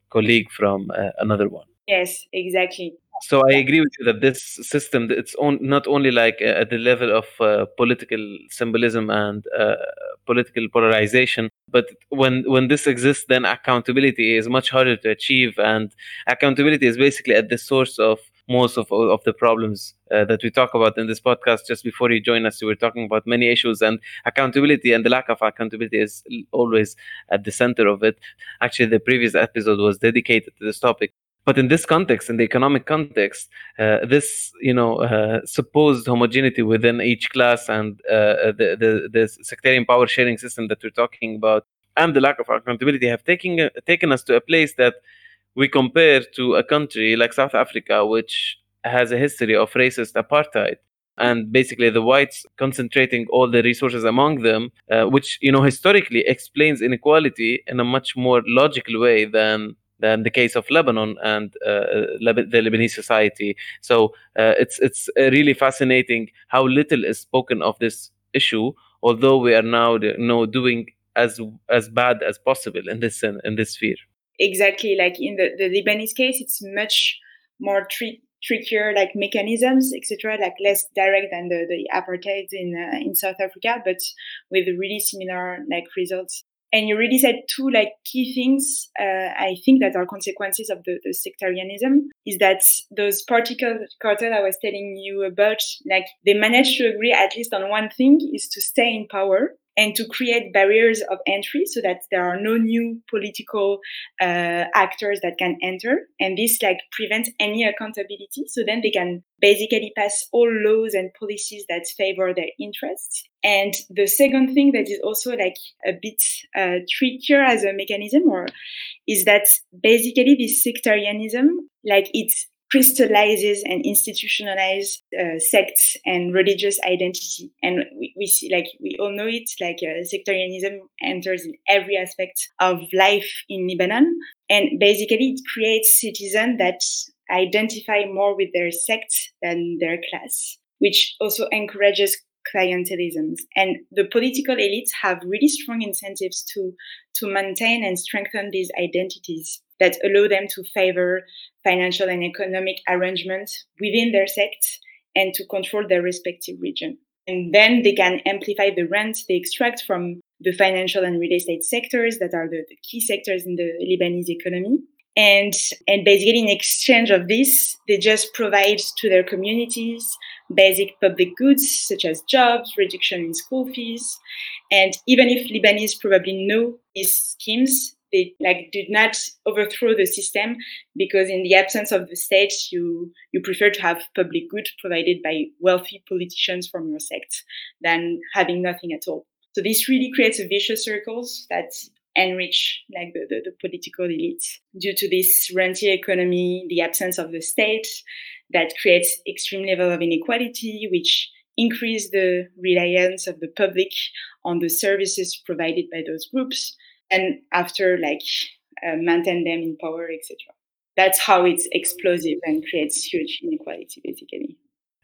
colleague from another one. Yes, exactly so i agree with you that this system it's on, not only like uh, at the level of uh, political symbolism and uh, political polarization but when when this exists then accountability is much harder to achieve and accountability is basically at the source of most of, of the problems uh, that we talk about in this podcast. Just before you join us we were talking about many issues and accountability and the lack of accountability is always at the center of it. Actually the previous episode was dedicated to this topic but in this context in the economic context uh, this you know uh, supposed homogeneity within each class and uh, the, the the sectarian power sharing system that we're talking about and the lack of accountability have taken taken us to a place that we compare to a country like South Africa which has a history of racist apartheid and basically the whites concentrating all the resources among them uh, which you know historically explains inequality in a much more logical way than than the case of Lebanon and uh, the Lebanese society. So uh, it's it's uh, really fascinating how little is spoken of this issue, although we are now you know, doing as as bad as possible in this in, in this sphere. Exactly, like in the, the Lebanese case, it's much more tri- trickier, like mechanisms, etc., like less direct than the, the apartheid in uh, in South Africa, but with really similar like results and you really said two like key things uh, i think that are consequences of the, the, sectarianism is that those particle cartel i was telling you about like they managed to agree at least on one thing is to stay in power and to create barriers of entry so that there are no new political uh, actors that can enter. And this like prevents any accountability. So then they can basically pass all laws and policies that favor their interests. And the second thing that is also like a bit uh, trickier as a mechanism or is that basically this sectarianism like it's crystallizes and institutionalizes uh, sects and religious identity. And we, we see, like, we all know it, like, uh, sectarianism enters in every aspect of life in Lebanon. And basically, it creates citizens that identify more with their sect than their class, which also encourages clientelism. And the political elites have really strong incentives to, to maintain and strengthen these identities that allow them to favor financial and economic arrangements within their sects and to control their respective region. And then they can amplify the rents they extract from the financial and real estate sectors that are the, the key sectors in the Lebanese economy. And, and basically in exchange of this, they just provide to their communities basic public goods such as jobs, reduction in school fees. And even if Lebanese probably know these schemes, they like did not overthrow the system because in the absence of the state, you you prefer to have public good provided by wealthy politicians from your sect than having nothing at all. So this really creates a vicious circles that enrich like the, the, the political elite due to this rentier economy, the absence of the state that creates extreme level of inequality, which increase the reliance of the public on the services provided by those groups and after like uh, maintain them in power etc that's how it's explosive and creates huge inequality basically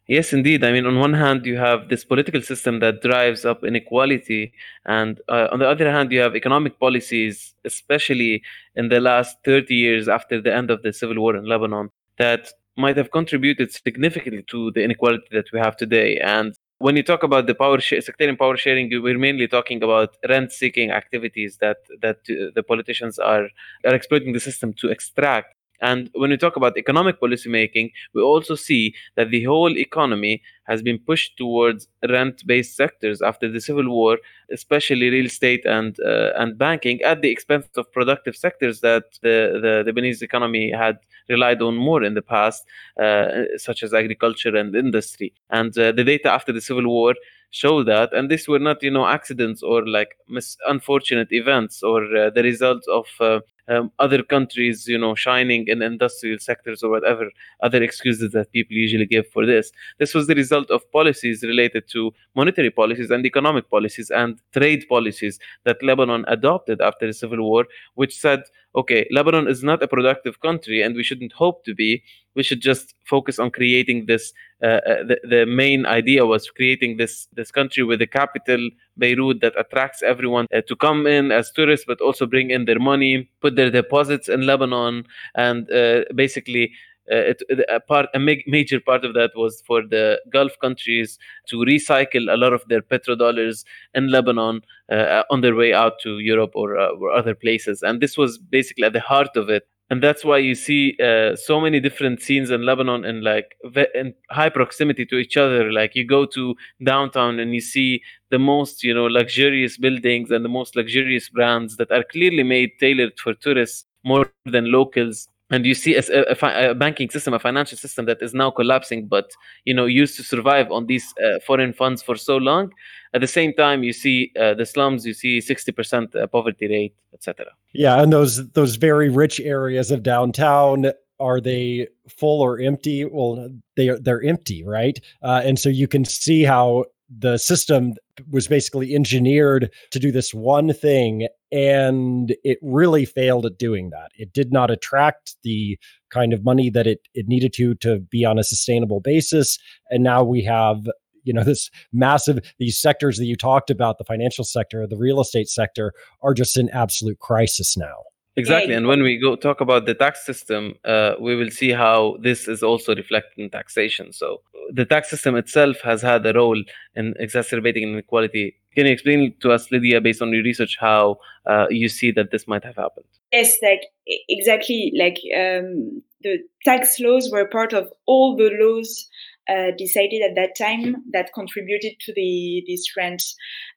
Yes, indeed. I mean, on one hand, you have this political system that drives up inequality, and uh, on the other hand, you have economic policies, especially in the last 30 years after the end of the civil war in Lebanon, that might have contributed significantly to the inequality that we have today. And when you talk about the power sh- sectarian power sharing, we're mainly talking about rent-seeking activities that that uh, the politicians are are exploiting the system to extract. And when we talk about economic policymaking, we also see that the whole economy has been pushed towards rent-based sectors after the civil war, especially real estate and uh, and banking, at the expense of productive sectors that the, the Lebanese economy had relied on more in the past, uh, such as agriculture and industry. And uh, the data after the civil war show that and these were not you know accidents or like mis- unfortunate events or uh, the result of uh, um, other countries, you know, shining in industrial sectors or whatever other excuses that people usually give for this. This was the result of policies related to monetary policies and economic policies and trade policies that Lebanon adopted after the civil war, which said, okay, Lebanon is not a productive country and we shouldn't hope to be. We should just focus on creating this. Uh, uh, the, the main idea was creating this this country with a capital, Beirut, that attracts everyone uh, to come in as tourists, but also bring in their money, put their deposits in Lebanon, and uh, basically uh, it, a part a major part of that was for the Gulf countries to recycle a lot of their petrodollars in Lebanon uh, on their way out to Europe or, or other places, and this was basically at the heart of it. And that's why you see uh, so many different scenes in Lebanon in like in high proximity to each other. Like you go to downtown and you see the most you know luxurious buildings and the most luxurious brands that are clearly made tailored for tourists more than locals and you see a, a, a, banking system a financial system that is now collapsing but you know used to survive on these uh, foreign funds for so long at the same time you see uh, the slums you see 60% uh, poverty rate etc yeah and those those very rich areas of downtown are they full or empty? Well they are they're empty right? Uh, and so you can see how the system was basically engineered to do this one thing and it really failed at doing that. It did not attract the kind of money that it, it needed to to be on a sustainable basis and now we have you know this massive these sectors that you talked about the financial sector the real estate sector are just in absolute crisis now Exactly. And when we go talk about the tax system, uh, we will see how this is also reflected in taxation. So the tax system itself has had a role in exacerbating inequality. Can you explain to us, Lydia, based on your research, how uh, you see that this might have happened? Yes, like exactly. Like um, the tax laws were part of all the laws uh, decided at that time that contributed to the this rent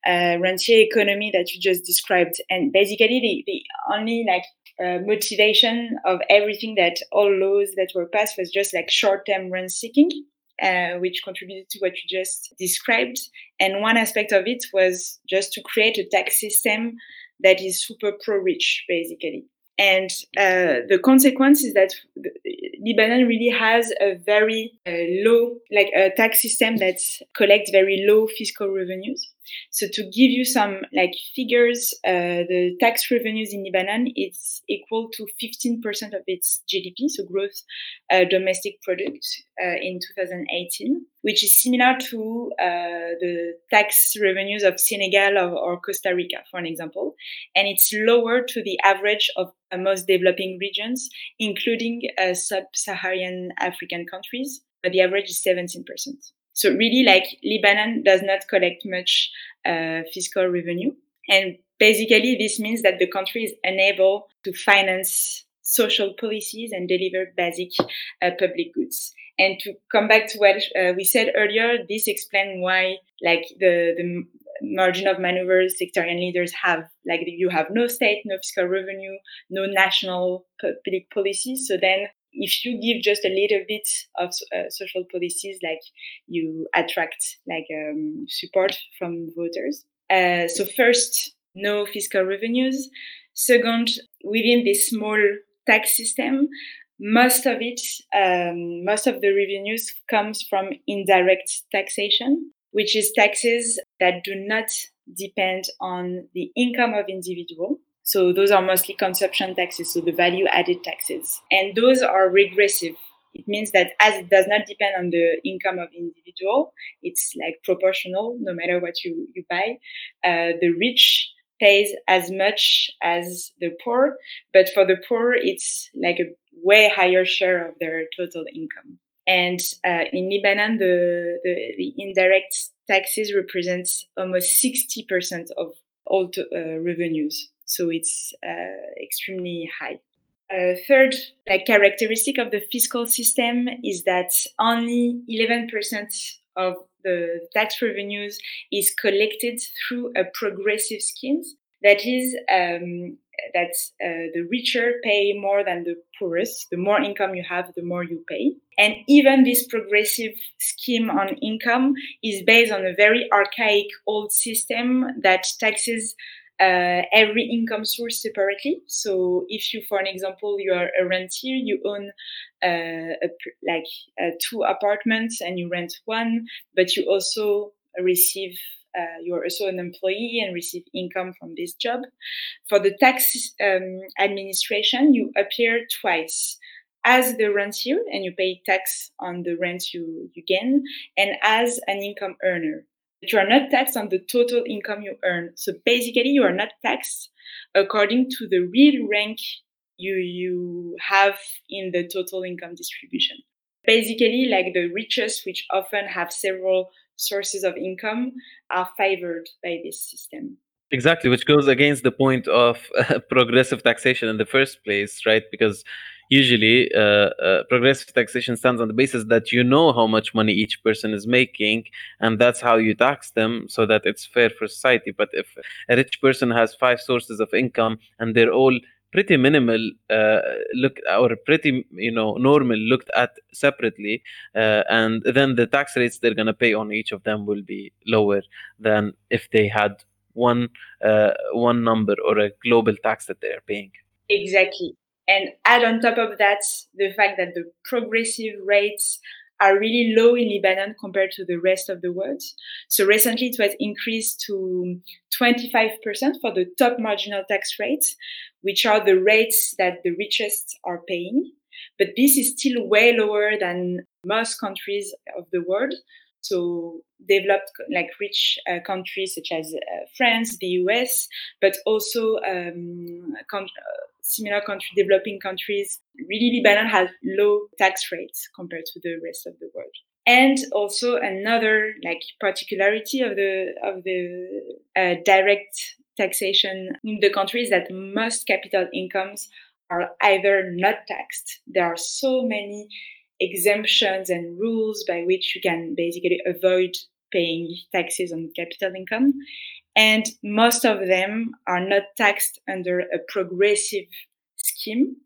uh, rentier economy that you just described. And basically, the, the only like uh, motivation of everything that all laws that were passed was just like short-term rent seeking. Uh, which contributed to what you just described. And one aspect of it was just to create a tax system that is super pro rich, basically. And uh, the consequence is that Lebanon really has a very uh, low, like a tax system that collects very low fiscal revenues. So to give you some like figures, uh, the tax revenues in Lebanon it's equal to 15% of its GDP, so gross uh, domestic product uh, in 2018, which is similar to uh, the tax revenues of Senegal or, or, Costa Rica, for an example, and it's lower to the average of most developing regions, including uh, sub-Saharan African countries. But the average is 17%. So really, like Lebanon does not collect much uh, fiscal revenue, and basically this means that the country is unable to finance social policies and deliver basic uh, public goods. And to come back to what uh, we said earlier, this explains why, like the the margin of maneuvers sectarian leaders have, like you have no state, no fiscal revenue, no national public policies. So then if you give just a little bit of uh, social policies, like you attract like um, support from voters. Uh, so first, no fiscal revenues. Second, within this small tax system, most of it, um, most of the revenues comes from indirect taxation, which is taxes that do not depend on the income of individual. So those are mostly consumption taxes, so the value added taxes. And those are regressive. It means that as it does not depend on the income of individual, it's like proportional no matter what you, you buy. Uh, the rich pays as much as the poor, but for the poor, it's like a way higher share of their total income. And uh, in Lebanon, the, the, the, indirect taxes represents almost 60% of all to, uh, revenues. So it's uh, extremely high. Uh, third, like characteristic of the fiscal system is that only 11% of the tax revenues is collected through a progressive scheme. That is, um, that uh, the richer pay more than the poorest. The more income you have, the more you pay. And even this progressive scheme on income is based on a very archaic old system that taxes uh, every income source separately. So if you, for an example, you are a rentier, you own uh, a, like uh, two apartments and you rent one, but you also receive uh, you're also an employee and receive income from this job. For the tax um, administration, you appear twice as the rentier and you pay tax on the rent you, you gain, and as an income earner you are not taxed on the total income you earn. So basically, you are not taxed according to the real rank you you have in the total income distribution. Basically, like the richest, which often have several sources of income, are favored by this system. Exactly, which goes against the point of uh, progressive taxation in the first place, right? Because usually uh, uh, progressive taxation stands on the basis that you know how much money each person is making and that's how you tax them so that it's fair for society. But if a rich person has five sources of income and they're all pretty minimal uh, look or pretty you know normal looked at separately uh, and then the tax rates they're going to pay on each of them will be lower than if they had one uh, one number or a global tax that they're paying. Exactly and add on top of that the fact that the progressive rates are really low in Lebanon compared to the rest of the world. So recently it was increased to 25% for the top marginal tax rates, which are the rates that the richest are paying. But this is still way lower than most countries of the world. So developed, like rich uh, countries such as uh, France, the US, but also um, similar country, developing countries, really Lebanon has low tax rates compared to the rest of the world. And also another like particularity of the of the uh, direct taxation in the country is that most capital incomes are either not taxed. There are so many exemptions and rules by which you can basically avoid paying taxes on capital income. And most of them are not taxed under a progressive scheme,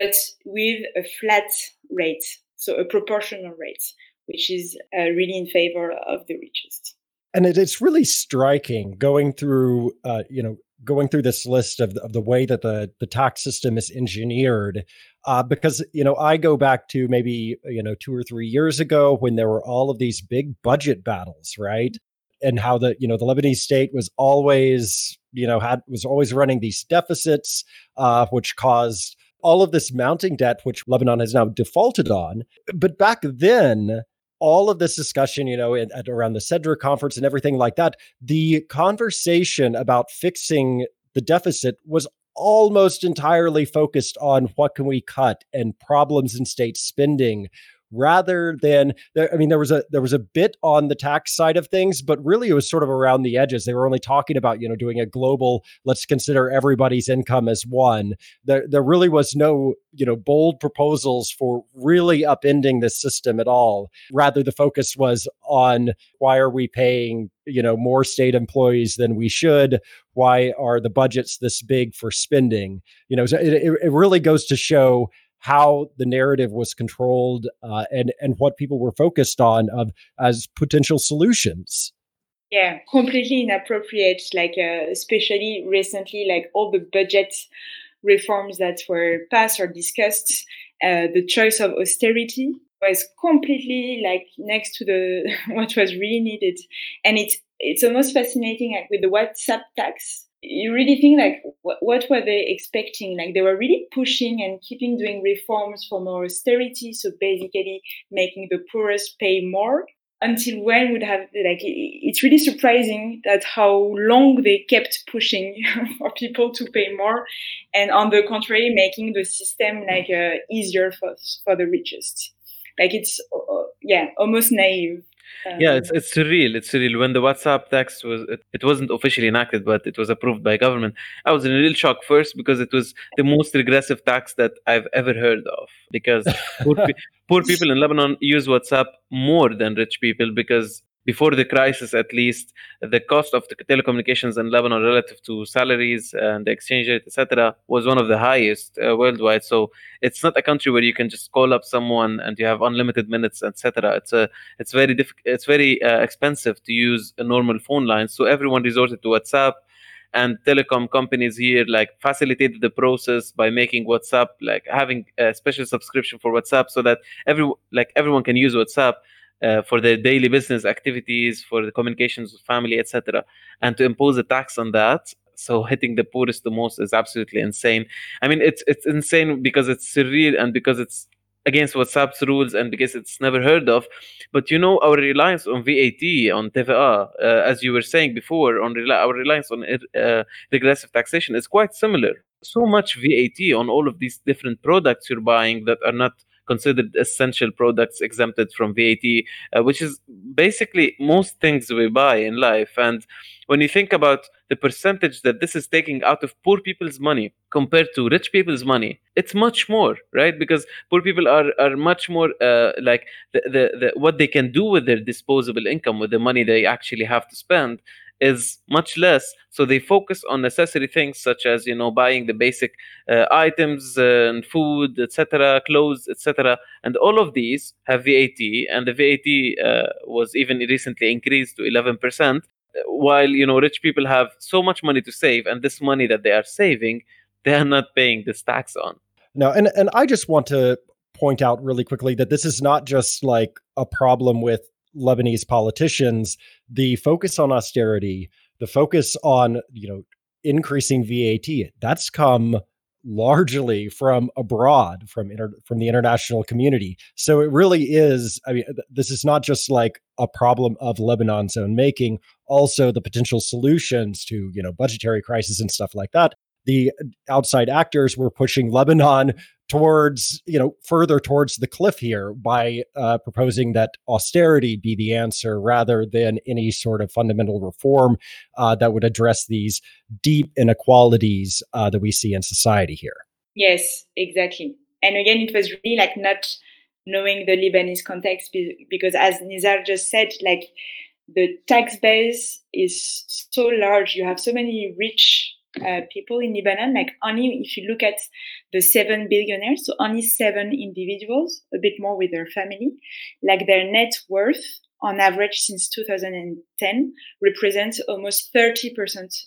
but with a flat rate, so a proportional rate, which is uh, really in favor of the richest. And it, it's really striking going through, uh, you know, going through this list of the, of the way that the the tax system is engineered uh, because you know I go back to maybe you know two or three years ago when there were all of these big budget battles, right? And how the you know the Lebanese state was always you know had was always running these deficits, uh, which caused all of this mounting debt, which Lebanon has now defaulted on. But back then, all of this discussion, you know, at, at around the CEDRE conference and everything like that, the conversation about fixing the deficit was almost entirely focused on what can we cut and problems in state spending rather than i mean there was a there was a bit on the tax side of things but really it was sort of around the edges. They were only talking about you know doing a global let's consider everybody's income as one. There there really was no you know bold proposals for really upending this system at all. Rather the focus was on why are we paying you know more state employees than we should? Why are the budgets this big for spending? You know it, it really goes to show how the narrative was controlled uh, and and what people were focused on of as potential solutions. Yeah completely inappropriate like uh, especially recently like all the budget reforms that were passed or discussed uh, the choice of austerity was completely like next to the what was really needed. And it's it's almost fascinating like with the whatsapp tax you really think like what, what were they expecting? Like they were really pushing and keeping doing reforms for more austerity so basically making the poorest pay more. Until when would have like it's really surprising that how long they kept pushing for people to pay more and on the contrary making the system like uh, easier for for the richest. Like it's uh, yeah almost naive Um, yeah, it's it's surreal. It's surreal. When the WhatsApp tax was, it, it wasn't officially enacted, but it was approved by government. I was in a real shock first because it was the most regressive tax that I've ever heard of. Because poor, poor people in Lebanon use WhatsApp more than rich people because before the crisis at least the cost of the telecommunications in lebanon relative to salaries and the exchange rate etc was one of the highest uh, worldwide. So it's not a country where you can just call up someone and you have unlimited minutes etc it's a it's very diff- it's very uh, expensive to use a normal phone line. So everyone resorted to whatsapp and telecom companies here like facilitated the process by making whatsapp like having a special subscription for whatsapp so that every like everyone can use whatsapp uh, for their daily business activities, for the communications with family, etc. And to impose a tax on that, so hitting the poorest the most is absolutely insane. I mean, it's it's insane because it's surreal and because it's against WhatsApp's rules and because it's never heard of. But you know, our reliance on VAT, on TVA, uh, as you were saying before, on our reliance on uh, regressive taxation is quite similar. So much VAT on all of these different products you're buying that are not considered essential products exempted from VAT, uh, which is basically most things we buy in life. And when you think about the percentage that this is taking out of poor people's money compared to rich people's money, it's much more, right? Because poor people are are much more uh, like the, the, the what they can do with their disposable income, with the money they actually have to spend, is much less. So they focus on necessary things such as you know buying the basic uh, items and food etc clothes etc and all of these have vat and the vat uh, was even recently increased to 11% while you know rich people have so much money to save and this money that they are saving they are not paying this tax on. No and and i just want to point out really quickly that this is not just like a problem with Lebanese politicians, the focus on austerity, the focus on, you know, increasing VAT, that's come largely from abroad from inter- from the international community. So it really is i mean this is not just like a problem of lebanon's own making also the potential solutions to you know budgetary crisis and stuff like that. The outside actors were pushing lebanon towards you know further towards the cliff here by uh, proposing that austerity be the answer rather than any sort of fundamental reform uh, that would address these deep inequalities uh, that we see in society here. Yes exactly. And again it was really like not knowing the lebanese context because as nizar just said like the tax base is so large you have so many rich uh, people in Lebanon. Like only if you look at the seven billionaires, so only seven individuals, a bit more with their family, like their net worth on average since 2010 represents almost 30%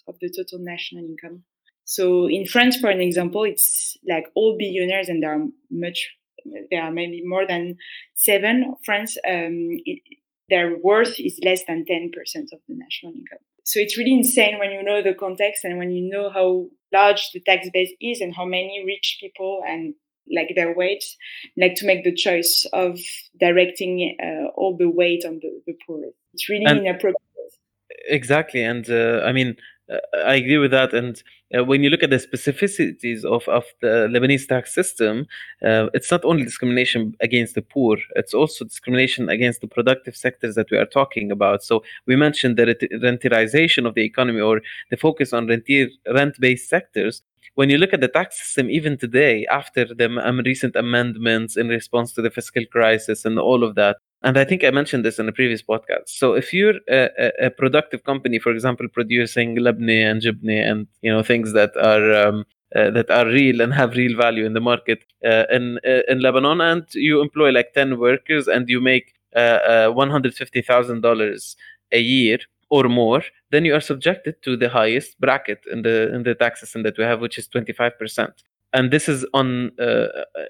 of the total national income. So in France, for an example, it's like all billionaires, and there are much, there are maybe more than seven. France, um, it, their worth is less than 10% of the national income. So it's really insane when you know the context and when you know how large the tax base is and how many rich people and like their weight, like to make the choice of directing uh, all the weight on the, the poor. It's really and inappropriate. Exactly. And uh, I mean, I agree with that. And uh, when you look at the specificities of, of the Lebanese tax system, uh, it's not only discrimination against the poor, it's also discrimination against the productive sectors that we are talking about. So we mentioned the rentierization of the economy or the focus on rentier, rent-based sectors. When you look at the tax system, even today, after the um, recent amendments in response to the fiscal crisis and all of that, and I think I mentioned this in a previous podcast. So if you're a, a productive company, for example, producing labne and jibne and you know things that are um, uh, that are real and have real value in the market uh, in uh, in Lebanon, and you employ like ten workers and you make uh, uh, one hundred fifty thousand dollars a year or more, then you are subjected to the highest bracket in the in the tax system that we have, which is twenty five percent and this is on uh,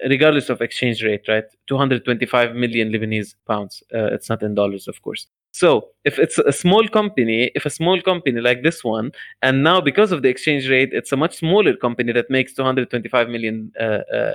regardless of exchange rate right? 225 million lebanese pounds. Uh, it's not in dollars of course. So if it's a small company if a small company like this one and now because of the exchange rate it's a much smaller company that makes 225 million uh, uh, uh,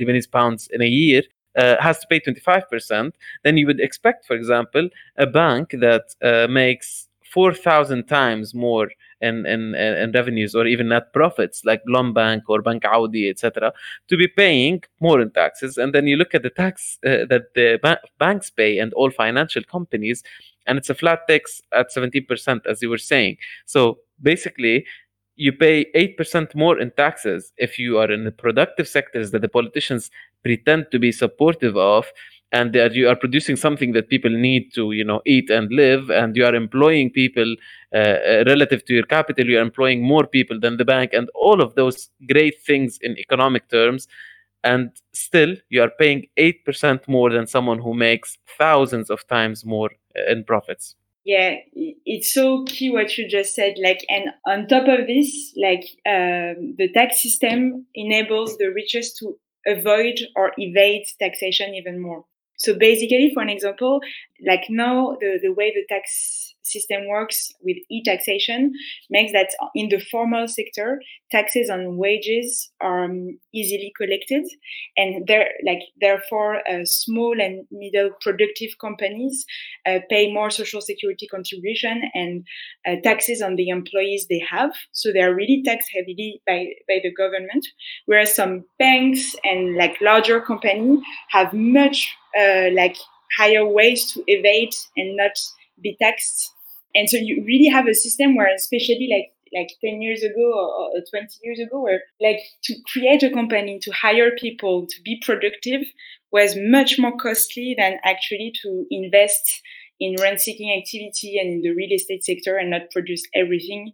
lebanese pounds in a year uh, has to pay 25% then you would expect for example a bank that makes 4000 times more in, in, in revenues or even net profits like Bank or Bank Audi, etc., to be paying more in taxes. And then you look at the tax uh, that the ba- banks pay and all financial companies, and it's a flat tax at 17%, as you were saying. So basically, you pay 8% more in taxes if you are in the productive sectors that the politicians pretend to be supportive of and that you are producing something that people need to you know eat and live and you are employing people uh, uh, relative to your capital you are employing more people than the bank and all of those great things in economic terms and still you are paying 8% more than someone who makes thousands of times more uh, in profits. Yeah it's so key what you just said like and on top of this like um, the tax system enables the richest to avoid or evade taxation even more so basically, for an example, like now the, the way the tax system works with e-taxation makes that in the formal sector, taxes on wages are um, easily collected, and there, like therefore, uh, small and middle productive companies uh, pay more social security contribution and uh, taxes on the employees they have. So they are really taxed heavily by by the government, whereas some banks and like larger companies have much uh, like higher ways to evade and not be taxed. And so you really have a system where, especially like like 10 years ago or, or 20 years ago, where like to create a company, to hire people, to be productive was much more costly than actually to invest in rent seeking activity and in the real estate sector and not produce everything,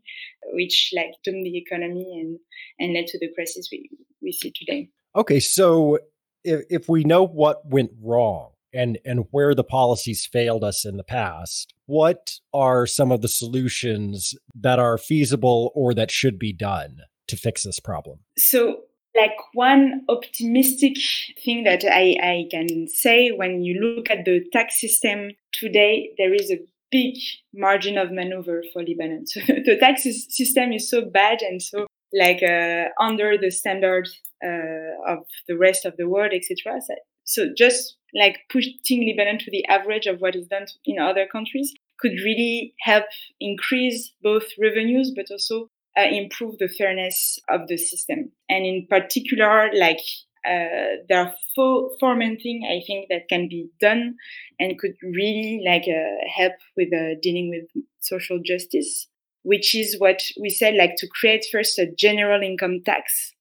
which like doomed the economy and, and led to the crisis we, we see today. Okay, so if, if we know what went wrong and and where the policies failed us in the past what are some of the solutions that are feasible or that should be done to fix this problem so like one optimistic thing that I, I can say when you look at the tax system today there is a big margin of maneuver for lebanon so the tax system is so bad and so like uh, under the standards uh, of the rest of the world, etc. So just like pushing Lebanon to the average of what is done in other countries could really help increase both revenues, but also uh, improve the fairness of the system. And in particular, like uh, there are four, four main things I think that can be done and could really like uh, help with uh, dealing with social justice which is what we said, like to create first a general income tax,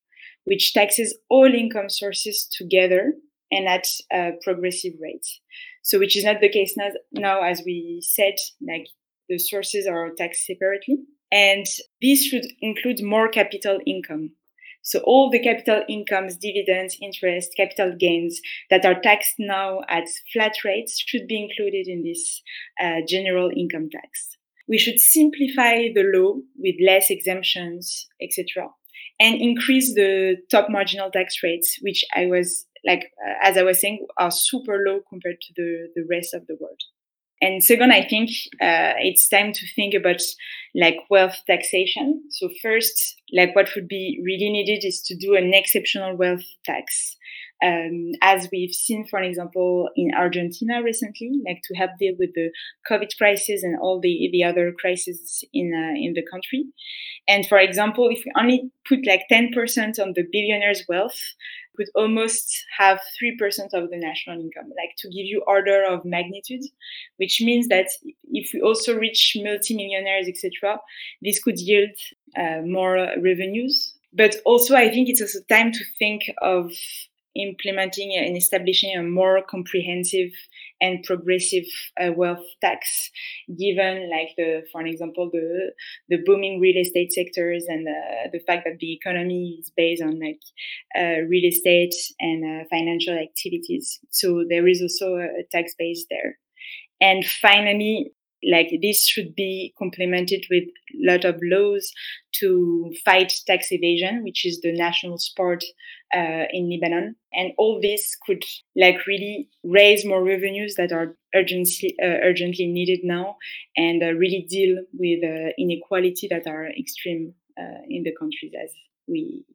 which taxes all income sources together and at a progressive rates. So, which is not the case now, now, as we said, like the sources are taxed separately. And this should include more capital income. So all the capital incomes, dividends, interest, capital gains that are taxed now at flat rates should be included in this uh, general income tax we should simplify the law with less exemptions, etc., and increase the top marginal tax rates, which I was like, uh, as I was saying, are super low compared to the, the rest of the world. And second, I think uh, it's time to think about like wealth taxation. So first, like what would be really needed is to do an exceptional wealth tax um, as we've seen, for example, in Argentina recently, like to help deal with the COVID crisis and all the, the other crises in, uh, in the country. And for example, if we only put like 10% on the billionaire's wealth, could almost have 3% of the national income, like to give you order of magnitude, which means that if we also reach multimillionaires, etc., this could yield uh, more revenues. But also, I think it's also time to think of implementing and establishing a more comprehensive and progressive uh, wealth tax, given like the, for example, the the booming real estate sectors and uh, the fact that the economy is based on like uh, real estate and uh, financial activities. So there is also a tax base there. And finally, like this should be complemented with a lot of laws to fight tax evasion, which is the national sport uh, in Lebanon. And all this could like really raise more revenues that are urgently uh, urgently needed now, and uh, really deal with uh, inequality that are extreme uh, in the countries, as we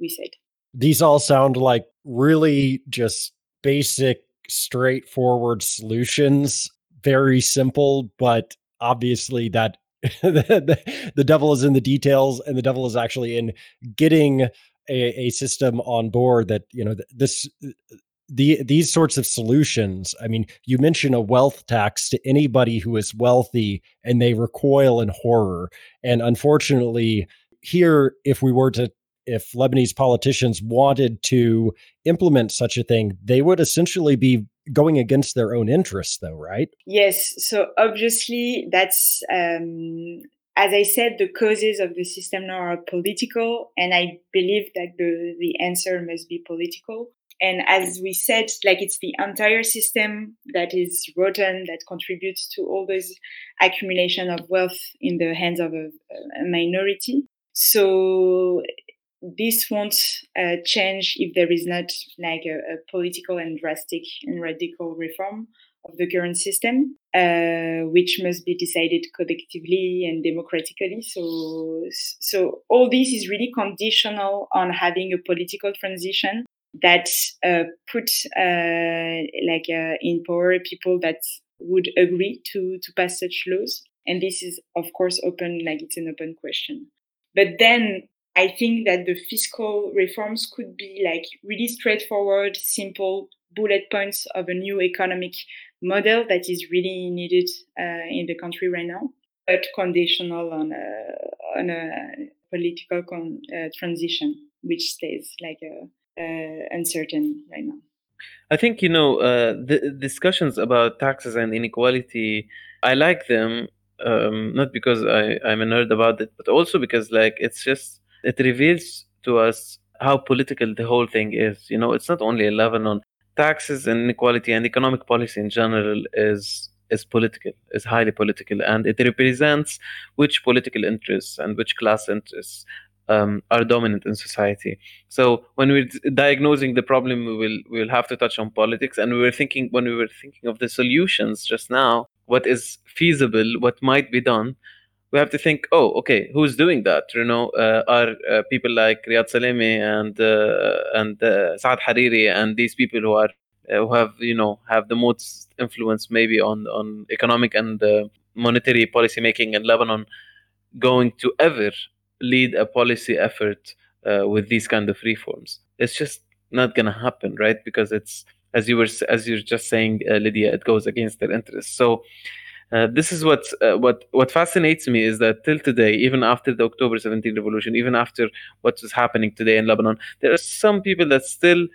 we said. These all sound like really just basic, straightforward solutions very simple, but obviously that the, devil is in the details and the devil is actually in getting a, a system on board that you know this the these sorts of solutions i mean you mention a wealth tax to anybody who is wealthy and they recoil in horror. And unfortunately here if we were to if Lebanese politicians wanted to implement such a thing, they would essentially be going against their own interests, though, right? Yes. So obviously, that's um, as I said, the causes of the system now are political, and I believe that the the answer must be political. And as we said, like it's the entire system that is rotten that contributes to all this accumulation of wealth in the hands of a, a minority. So this won't uh, change if there is not like a, a, political and drastic and radical reform of the current system, uh, which must be decided collectively and democratically. So, so all this is really conditional on having a political transition that uh, put uh, like uh, in power people that would agree to to pass such laws. And this is of course open, like it's an open question. But then I think that the fiscal reforms could be like really straightforward, simple bullet points of a new economic model that is really needed uh, in the country right now, but conditional on a, on a political con- uh, transition, which stays like a, uh, uncertain right now. I think you know uh, the discussions about taxes and inequality. I like them um, not because I, I'm a nerd about it, but also because like it's just it reveals to us how political the whole thing is. You know, it's not only Lebanon. Taxes and inequality and economic policy in general is is political, is highly political, and it represents which political interests and which class interests um, are dominant in society. So when we're diagnosing the problem, we will we will have to touch on politics. And we were thinking when we were thinking of the solutions just now, what is feasible, what might be done we have to think, oh, okay, who's doing that? You know, uh, are uh, people like Riyad Salameh and uh, and uh, Saad Hariri and these people who are uh, who have you know have the most influence maybe on on economic and uh, monetary policy making in Lebanon going to ever lead a policy effort with these kind of reforms? It's just not gonna happen, right? Because it's as you were as you're just saying, Lydia, it goes against their interests. So uh, this is what uh, what what fascinates me is that till today, even after the October 17 revolution, even after what is happening today in Lebanon, there are some people that still,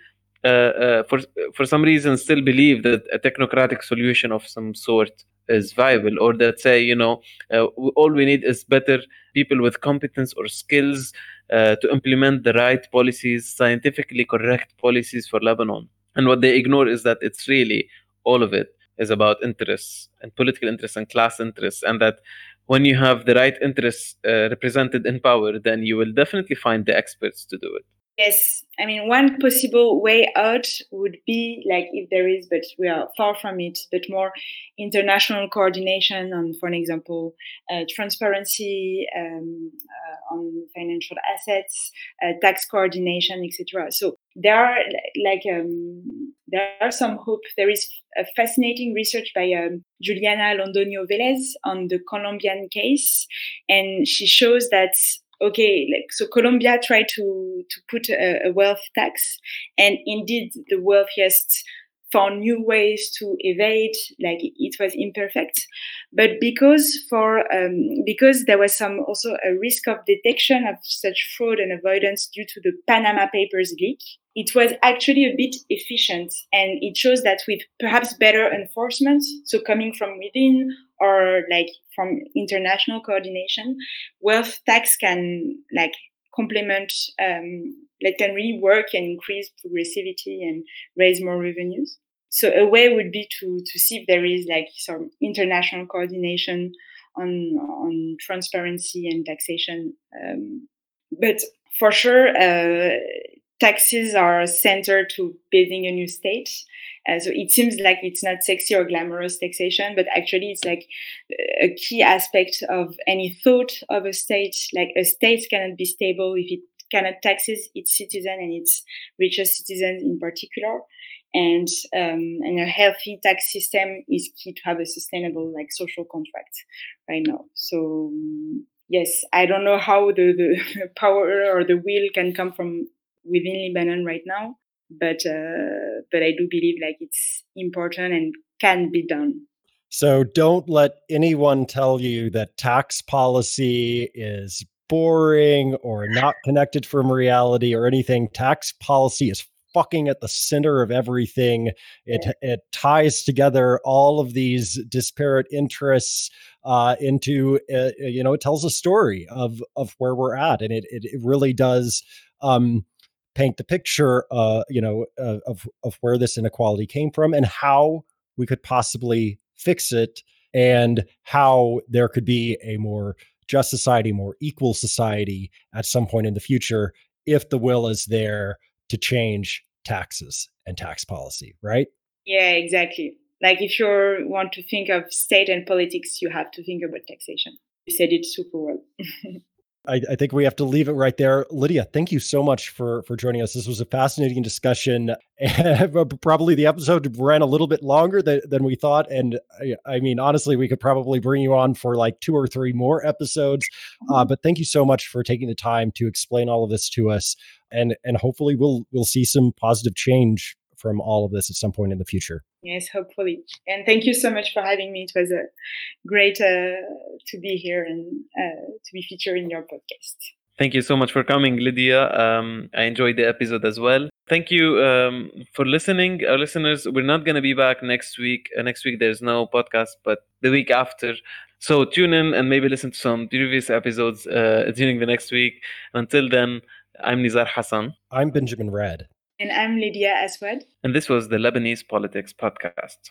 uh, uh, for for some reason, still believe that a technocratic solution of some sort is viable, or that say, you know, uh, all we need is better people with competence or skills to implement the right policies, scientifically correct policies for Lebanon. And what they ignore is that it's really all of it is about interests and political interests and class interests, and that when you have the right interests uh, represented in power, then you will definitely find the experts to do it. Yes, I mean, one possible way out would be like if there is, but we are far from it, but more international coordination on, for example, uh, transparency um, uh, on financial assets, uh, tax coordination, etc. So there are like um, there are some hope. There is a fascinating research by um, Juliana Londoño Velez on the Colombian case, and she shows that okay, like so Colombia tried to to put a, a wealth tax, and indeed the wealthiest found new ways to evade like it was imperfect but because for um, because there was some also a risk of detection of such fraud and avoidance due to the panama papers leak it was actually a bit efficient and it shows that with perhaps better enforcement so coming from within or like from international coordination wealth tax can like complement um, like can really work and increase progressivity and raise more revenues. So a way would be to to see if there is like some international coordination on on transparency and taxation um, but for sure uh, taxes are centered to building a new state. Uh, so it seems like it's not sexy or glamorous taxation, but actually it's like a key aspect of any thought of a state. Like a state cannot be stable if it cannot taxes its citizen and its richest citizens in particular. And um, and a healthy tax system is key to have a sustainable like social contract right now. So yes, I don't know how the, the power or the will can come from within Lebanon right now, but uh, but I do believe like it's important and can be done. So don't let anyone tell you that tax policy is boring or not connected from reality or anything. Tax policy is fucking at the center of everything. It it ties together all of these disparate interests uh, into uh, you know it tells a story of of where we're at, and it it, it really does. Um, paint the picture, uh, you know, uh, of of where this inequality came from and how we could possibly fix it, and how there could be a more just society, more equal society at some point in the future if the will is there to change taxes and tax policy, right? Yeah, exactly. Like if you want to think of state and politics, you have to think about taxation. You said it super well. I, I, think we have to leave it right there. Lydia, thank you so much for for joining us. This was a fascinating discussion. probably the episode ran a little bit longer than, than we thought. And I, I, mean, honestly, we could probably bring you on for like two or three more episodes. Uh, mm-hmm. but thank you so much for taking the time to explain all of this to us. And and hopefully we'll we'll see some positive change from all of this at some point in the future. Yes, hopefully. And thank you so much for having me. It was a great uh, to be here and uh, to be featured in your podcast. Thank you so much for coming, Lydia. Um, I enjoyed the episode as well. Thank you um, for listening, our listeners. We're not going to be back next week. Uh, next week there's no podcast, but the week after. So tune in and maybe listen to some previous episodes uh, during the next week. Until then, I'm Nizar Hassan. I'm Benjamin Redd. And I'm Lydia Assouad. And this was the Lebanese Politics Podcast.